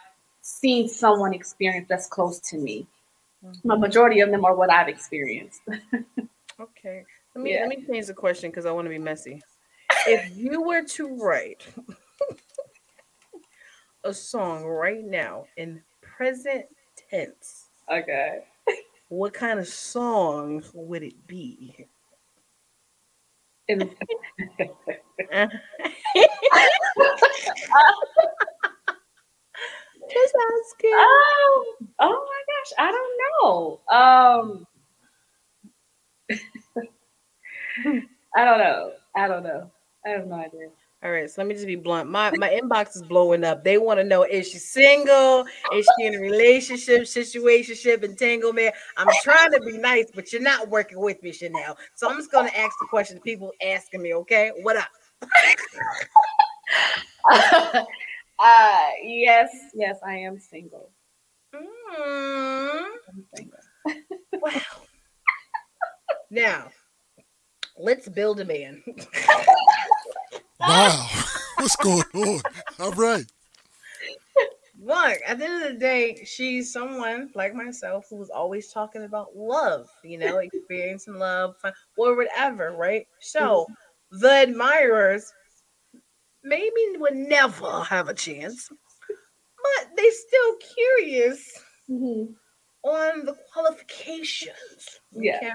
seen someone experience that's close to me. The majority of them are what I've experienced. Okay. Let me Yeah. let me change the question because I want to be messy. If you were to write a song right now in present tense, Okay. what kind of song would it be? Just asking. oh, oh my gosh, I don't know. Um, I don't know. I don't know. I have no idea. All right, so let me just be blunt. My my inbox is blowing up. They want to know: Is she single? Is she in a relationship, situationship, entanglement? I'm trying to be nice, but you're not working with me, Chanel. So I'm just gonna ask the question people asking me. Okay, what up? uh, yes, yes, I am single. Mm, I'm single. wow. now, let's build a man. Wow. What's going on? All right. Look, at the end of the day, she's someone like myself who's always talking about love, you know, experiencing love or whatever, right? So the admirers maybe would never have a chance, but they still curious Mhm. on the qualifications. Yeah. Okay.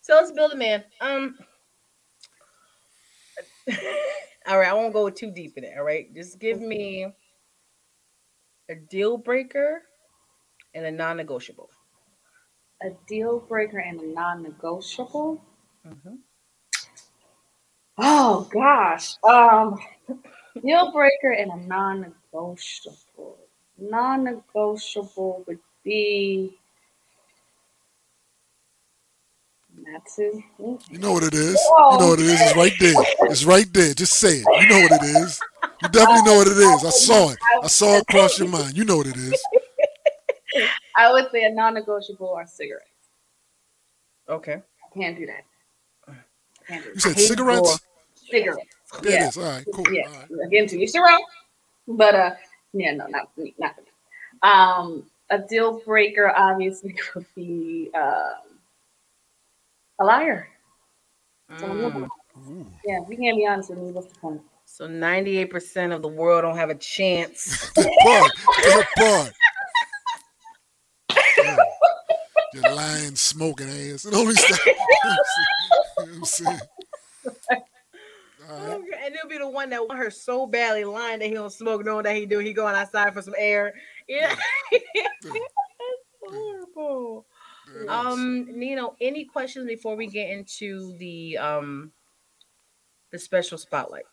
So let's build a man. Um all right, I won't go too deep in it. All right. Just give me a deal breaker and a non-negotiable. A deal breaker and a non-negotiable. Mhm. Oh gosh. Um, deal breaker and a non-negotiable. Non-negotiable would be. Natsu. You know what it is. You know what it is. It's right there. It's right there. Just say it. You know what it is. You definitely know what it is. I saw it. I saw it cross your mind. You know what it is. I would say a non-negotiable are cigarettes. Okay. I can't do that. Can't do You said hate cigarettes? Cigarettes. There Yeah. it is. All right, cool. Yeah, All right. again to each their own. But uh, yeah, no, not for me, not for me. Um, a deal breaker obviously would be um, a liar. Mm. Yeah, if you can't be honest with me, what's the point? So 98% of the world don't have a chance. That part. That part. Yeah. Lying, smoking ass. It only stop. you know what I'm saying? All right. Okay, And it'll be the one that want her so badly lying that he don't smoke, knowing that he do. He going outside for some air. Yeah. That's horrible. There it is. Um, Nino, any questions before we get into the um the special spotlight?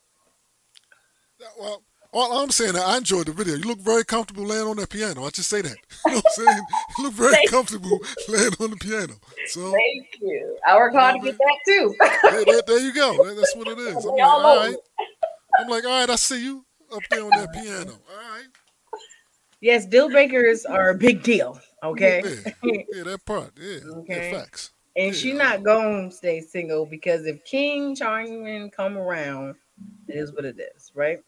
Well, all I'm saying, I enjoyed the video. You look very comfortable laying on that piano. I just say that. You know what I'm saying? You look very comfortable laying on the piano. So Thank you. I work hard to get that too. there, there- there you go. That's what it is. I'm like, all right. I'm like, all right. I see you up there on that piano. All right. Yes, deal breakers are a big deal. Okay. Yeah, yeah, that part. Yeah, Okay. yeah facts. And she Yeah. not gonna stay single because if King Charming come around, it is what it is, right?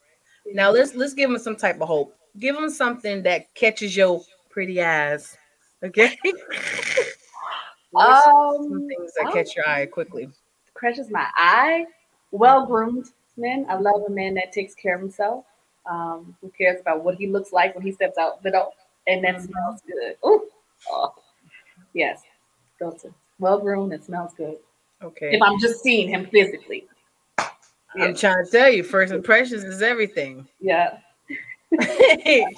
Now let's let's give him some type of hope. Give him something that catches your pretty eyes. Okay. What are some- some Um, things that catch your eye quickly. catches my eye. Well groomed men. I love a man that takes care of himself. Um, who cares about what he looks like when he steps out the door, and that Mhm. smells good. Ooh, oh, yes, go to well groomed and smells good. Okay. If I'm just seeing him physically, I'm trying to tell you, first impressions is everything. yeah.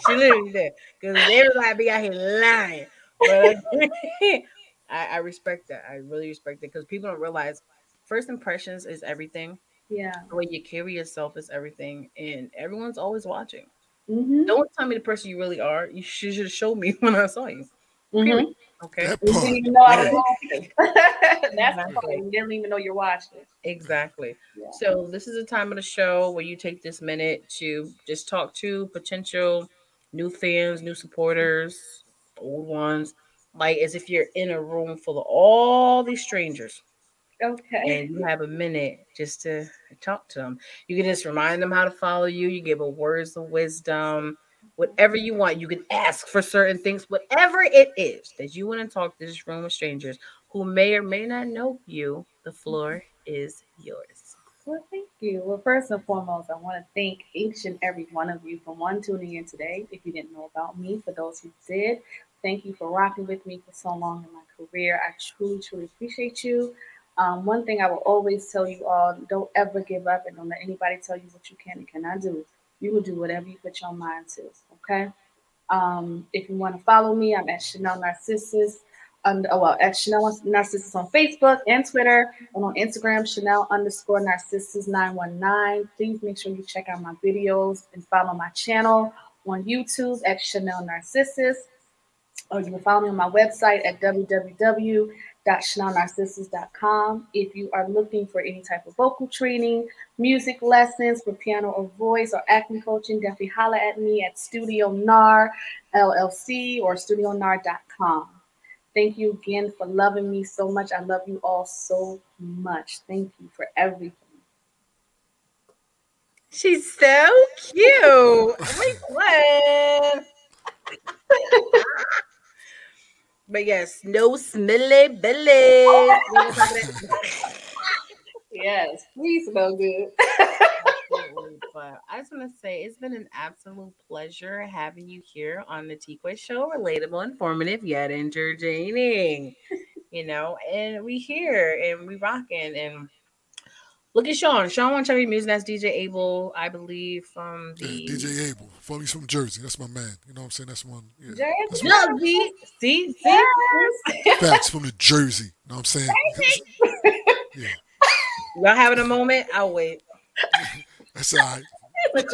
she literally did. Because everybody be out here lying. But I, I respect that. I really respect it because people don't realize first impressions is everything. Yeah. The way you carry yourself is everything. And everyone's always watching. Mm-hmm. Don't tell me the person you really are. You should have showed me when I saw you. Mm-hmm. Okay. That You didn't even know I was watching. That's the Exactly. part. You didn't even know you're watching. Exactly. Yeah. So this is a time of the show where you take this minute to just talk to potential new fans, new supporters, old ones, like as if you're in a room full of all these strangers Okay. and you have a minute just to talk to them. You can just remind them how to follow you. You give them words of wisdom, whatever you want. You can ask for certain things, whatever it is that you want to talk to this room of strangers who may or may not know you. The floor is yours. Well, thank you. Well, first and foremost, I want to thank each and every one of you for one tuning in today. If you didn't know about me, for those who did, thank you for rocking with me for so long in my career. I truly, truly appreciate you. Um, one thing I will always tell you all: don't ever give up, and don't let anybody tell you what you can and cannot do. You will do whatever you put your mind to. Okay. Um, if you want to follow me, I'm at Chanel Narcissus. Oh, well, at Chanel Narcissus on Facebook and Twitter, and on Instagram, Chanel underscore Narcissus 919. Please make sure you check out my videos and follow my channel on YouTube at Chanel Narcissus. Or you can follow me on my website at www.chanelnarcissus.com. If you are looking for any type of vocal training, music lessons for piano or voice or acting coaching, definitely holla at me at Studio Nar LLC or studionar.com. Thank you again for loving me so much. I love you all so much. Thank you for everything. She's so cute. Wait, what? but yes, no smelly belly. Yes, please smell good. But I just want to say it's been an absolute pleasure having you here on the T Quest Show. Relatable, informative, yet entertaining. You know, and we here and we rocking and look at Sean. Sean wants to check music. That's DJ Abel, I believe, from Yeah, the DJ Abel. Follow he's from Jersey. That's my man. You know what I'm saying? That's one. Yeah. Jersey? That's one. See, see, see. Yes. Facts from the Jersey. You know what I'm saying? yeah. Y'all having a moment? I'll wait. That's all right.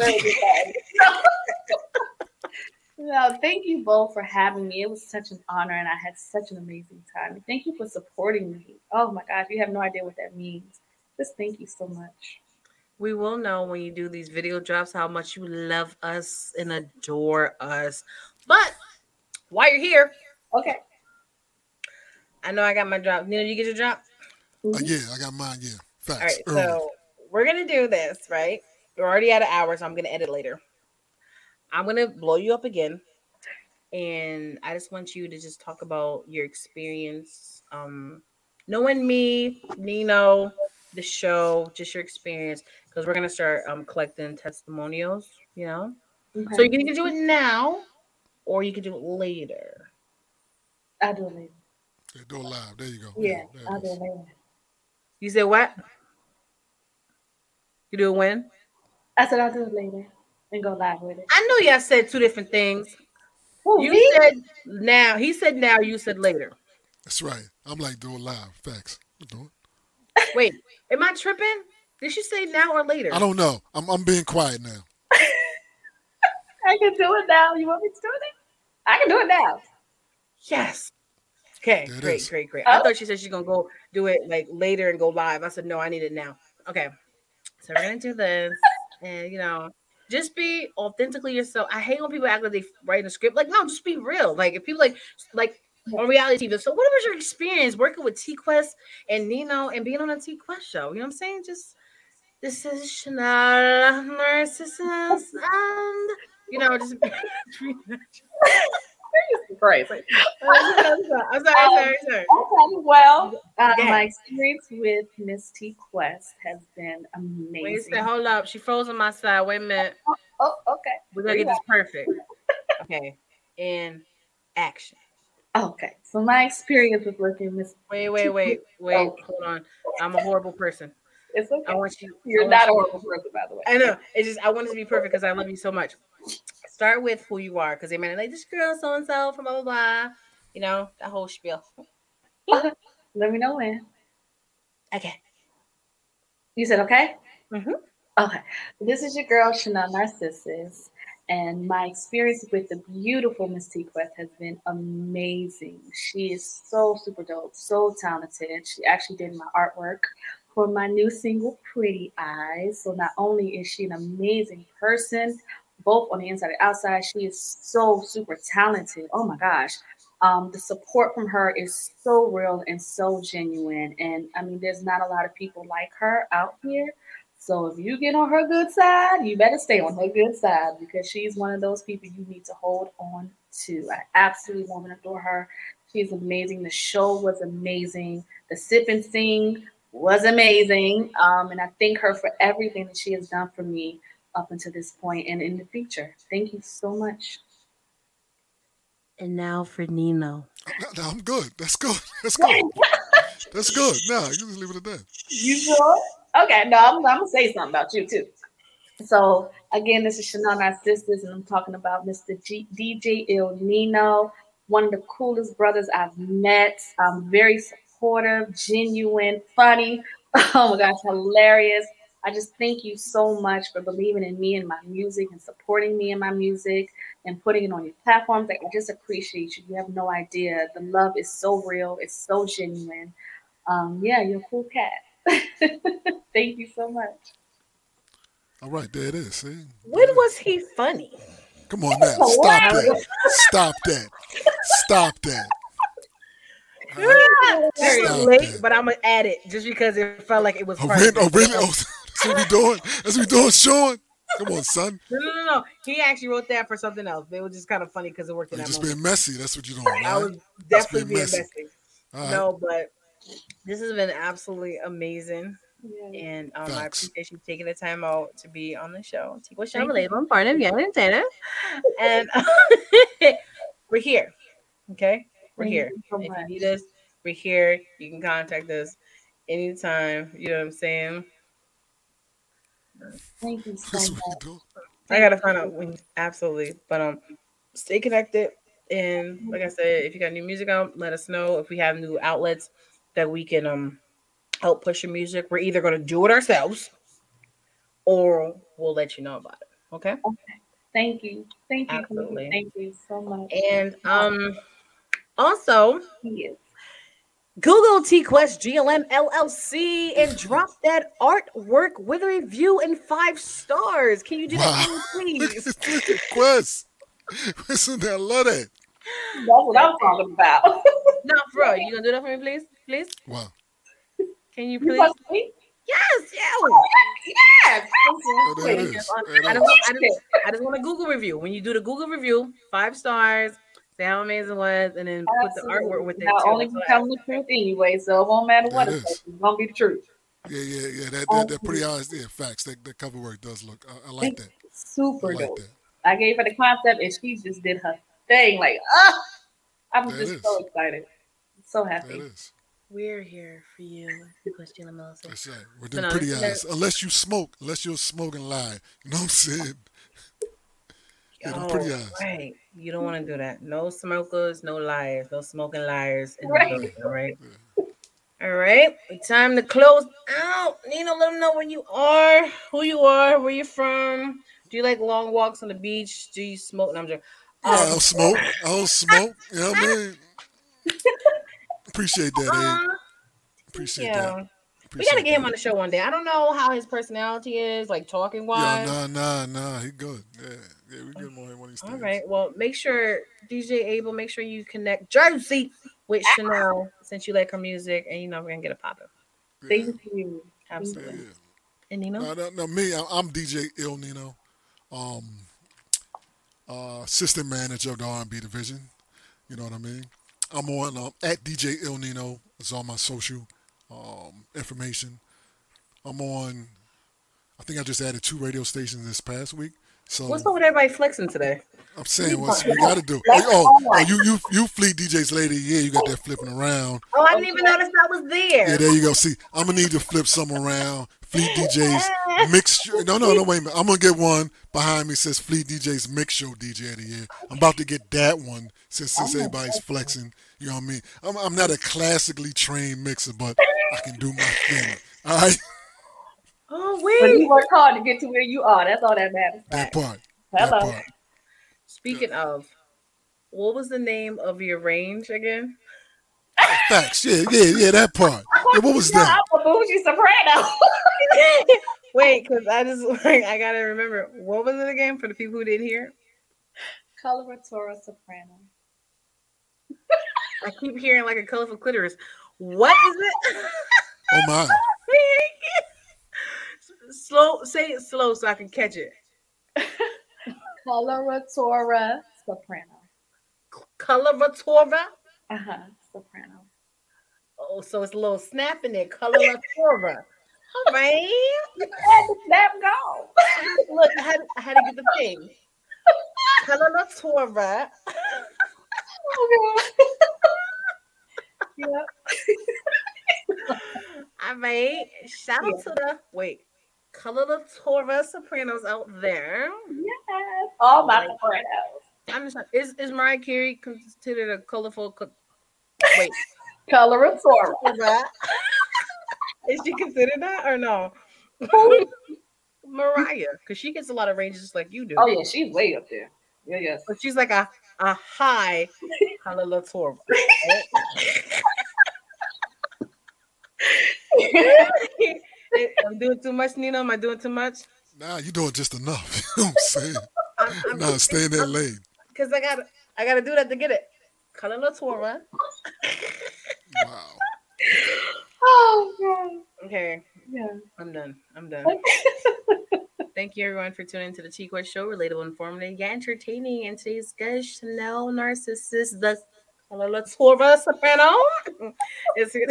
no, thank you both for having me. It was such an honor and I had such an amazing time. Thank you for supporting me. Oh my gosh, you have no idea what that means. Just thank you so much. We will know when you do these video drops how much you love us and adore us. But while you're here, Okay. I know I got my drop. Nino, you get your drop? Uh, yeah, I got mine. Yeah. All Facts. right, Early. so we're gonna do this, right? We're already at an hour, so I'm gonna edit later. I'm gonna blow you up again, and I just want you to just talk about your experience, um, knowing me, Nino, the show, just your experience, because we're gonna start um collecting testimonials. You know, Okay. so you can either do it now, or you can do it later. I'll do it later. Yeah, do it live. There you go. Yeah, there it I'll do it later. You said what? You do it when? I said I'll do it later and go live with it. I know y'all said two different things. Who, You me? said now. He said now. You said later. That's right. I'm like, do it live. Facts. I'm doing Wait, am I tripping? Did she say now or later? I don't know. I'm, I'm being quiet now. I can do it now. You want me to do it? I can do it now. Yes. Okay, There it great, great, great. I Oh. thought she said she's gonna go do it like later and go live. I said no, I need it now. Okay, so we're gonna do this, and you know, just be authentically yourself. I hate when people act like they write a script. Like, no, just be real. Like, if people like, like on reality TV. So, what was your experience working with T Quest and Nino and being on a T Quest show? You know what I'm saying? Just this is Chanel Narcissus, and you know, just. crazy. I'm sorry, I'm sorry, sorry, sorry. Okay, well, uh, my experience with Miss T Quest has been amazing. Wait a second, hold up. She froze on my side. Wait a minute. Oh, okay. We're gonna get this perfect. Okay. In action. Okay, so my experience with working with Wait, wait, wait, wait. Hold on. I'm a horrible person. it's okay. I want you. You're I not a horrible person, by the way. I know. It's just I want it to be perfect because I love you so much. Start with who you are because they might be like this girl so and so from blah blah blah. You know that whole spiel. Let me know when. Okay. You said okay? Mhm. Okay. This is your girl, Chanel Narcissus. And my experience with the beautiful Miss T Quest has been amazing. She is so super dope, so talented. She actually did my artwork for my new single, Pretty Eyes. So not only is she an amazing person, both on the inside and outside, she is so super talented. Oh my gosh. Um, the support from her is so real and so genuine. And I mean, there's not a lot of people like her out here. So if you get on her good side, you better stay on her good side because she's one of those people you need to hold on to. I absolutely love and adore her. She's amazing. The show was amazing. The sip and sing was amazing. Um, and I thank her for everything that she has done for me up until this point and in the future. Thank you so much. And now for Nino. No, no, I'm good. That's good. That's good. That's good. No, you just leave it at that. You sure? Okay, no, I'm, I'm gonna say something about you too. So again, this is Chanel Narcissus and I'm talking about Mr. G- DJ Il Nino, one of the coolest brothers I've met. Um, very supportive, genuine, funny. Oh my gosh, hilarious. I just thank you so much for believing in me and my music and supporting me and my music and putting it on your platforms. Like I just appreciate you. You have no idea. The love is so real. It's so genuine. Um, yeah, you're a cool cat. Thank you so much. All right, there it is. See? When was he funny? Come on now. Stop that. Stop that. Stop that. All right. Very Stop late, that. but I'm gonna add it just because it felt like it was Oh, funny. really? Oh, really? Oh, that's what we doing? That's what we doing, Sean? Come on, son. No, no, no, no. He actually wrote that for something else. It was just kind of funny because it worked in You're that just moment. being messy. That's what you're doing. I was definitely being being messy. messy. All right. No, but this has been absolutely amazing. Yeah. And um, I appreciate you taking the time out to be on the show. Tico Show Thank you. Relatable, part of and Entertainer. And we're here. Okay? We're Thank here. you so if much. you need us, we're here. You can contact us anytime. You know what I'm saying? Thank you so much. what we doing. I gotta find out when absolutely. But um stay connected. And like I said, if you got new music out, let us know. If we have new outlets that we can um help push your music, we're either gonna do it ourselves or we'll let you know about it. Okay. okay. Thank you. Thank you. Absolutely. Thank you so much. And um also Yes. Google T Quest GLM LLC and drop that artwork with a review and five stars. Can you do that Wow. for me, please? at, look at Quest. Listen, I love that. That's what I'm talking about. no, bro, you gonna do that for me, please? Please? Wow. Can you You please? want me? Yes, yeah. Yes. Oh, there it I There it just, want- I, just, I just want a Google review. When you do the Google review, five stars, say how amazing it was, and then put the artwork with it Now, too. only That's be what telling the truth anyway, so it won't matter what It it is. It's gonna be the truth. Yeah, yeah, yeah. That, that, that pretty honest Yeah, facts. That, that cover work does look. I, I like that. I Super like dope. that. I gave her the concept, and she just did her thing. Like, ah, I'm There it just is. so excited, so happy. is. We're here for you. Question Melissa. That's right. With them no, pretty that- eyes. Unless you smoke. Unless you're smoking lie. You know what I'm saying? Yeah, them pretty eyes. Right. You don't want to do that. No smokers, no liars, no smoking liars in Right. the building. All right. All right. Time to close out. Nino, let them know where you are, who you are, where you're from. Do you like long walks on the beach? Do you smoke? No, I'm joking. Yeah, I Um, don't smoke. I don't smoke. You know what I mean? Appreciate that, Ed. Appreciate yeah. that. We gotta get him that. on the show one day. I don't know how his personality is, like talking Yeah, wise. nah, nah, nah. He good. Yeah, yeah. We get him on here one of these All days. right. Well, make sure DJ Abel, make sure you connect Jersey with Chanel since you like her music, and you know we're gonna get a pop up. Yeah, Thank you. yeah, Absolutely. yeah. And Nino, No, no, no, me, I'm DJ Il Nino, um, uh, assistant manager of the R&B division. You know what I mean? I'm on um, at DJ Il Nino. It's all my social um, information. I'm on. I think I just added two radio stations this past week. So what's up with everybody flexing today? I'm saying what we got to do. Oh, oh, oh, you you you fleet DJs lady, yeah, you got that flipping around. Oh, I didn't even notice I was there. Yeah, there you go. See, I'm gonna need to flip some around. Fleet DJs mix. No, no, no. Wait a minute. I'm gonna get one behind me. Says Fleet DJs Mix Show DJ of the year. I'm about to get that one since since everybody's flexing. You know what I mean? I'm I'm not a classically trained mixer, but I can do my thing. All right, Oh But you wait. work hard to get to where you are. That's all that matters. that part. That Hello. part. Speaking of, what was the name of your range again? Facts. Yeah, yeah, yeah. That part. Yeah, what was that? I'm a bougie soprano. Wait, because I just like I gotta remember what was it again for the people who didn't hear. Coloratura soprano. I keep hearing like a colorful clitoris. What is it? Oh my. slow, say it slow so I can catch it. Coloratura soprano. Coloratura. Uh huh. Soprano. Oh, so it's a little snap in there. Coloratura. All right. And snap go. Look, I had, I had to get the thing. Coloratura. yeah. All right. Shout out Yeah. to the wait. Coloratura Sopranos out there. Yes. All my sopranos. I'm just is is Mariah Carey considered a colorful? Co- wait, Coloratura. that is she considered that or no? Mariah, because she gets a lot of ranges just like you do. Oh yeah, she's way up there. Yeah, yes. But she's like a a high coloratura. I'm doing too much, Nino. Am I doing too much? Nah, you're doing just enough. You know what I'm saying? I'm, I'm Nah, stay in that lane. because I got to I got to do that to get it. Coloratura. Wow. Oh god. Okay, Yeah. I'm done. I'm done. Thank you everyone for tuning into the T Quest Show. Relatable, informative, yet entertaining. And today's guest, Chanel Narcissus, the Coloratura Soprano. Is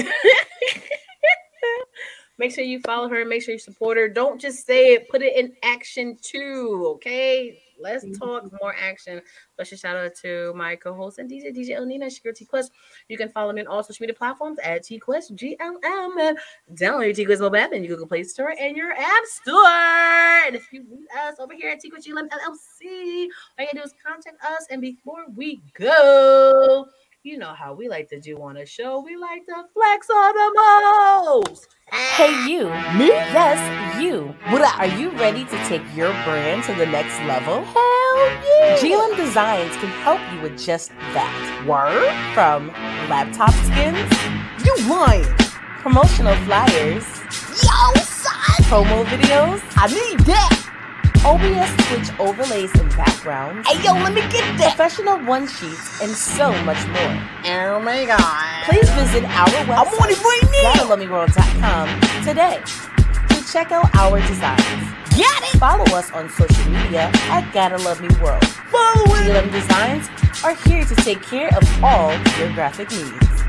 Make sure you follow her. Make sure you support her. Don't just say it, put it in action too. Okay. Let's mm-hmm. talk more action. Special shout out to my co-host and DJ, DJ Il Nino, Sugar T Quest. You can follow me on all social media platforms at T Quest GLM download your T Quest mobile app in your Google Play Store and your App Store. And if you need us over here at T Quest GLM LLC, all you gotta do is contact us. And before we go, you know how we like to do on a show. We like to flex on the most. Hey, you. Me? Yes, you. What Are you ready to take your brand to the next level? Hell yeah. GLM Designs can help you with just that. Word? From laptop skins? You lying. Promotional flyers? Yo, son! Promo videos? I need that. OBS Twitch overlays and backgrounds. Hey, yo, let me get that. Professional one sheets and so much more. Oh my god. Please visit our website, I'm on it right now. today to check out our designs. Get it! Follow us on social media at Gotta Love Me World. Follow it! GLM Designs are here to take care of all your graphic needs.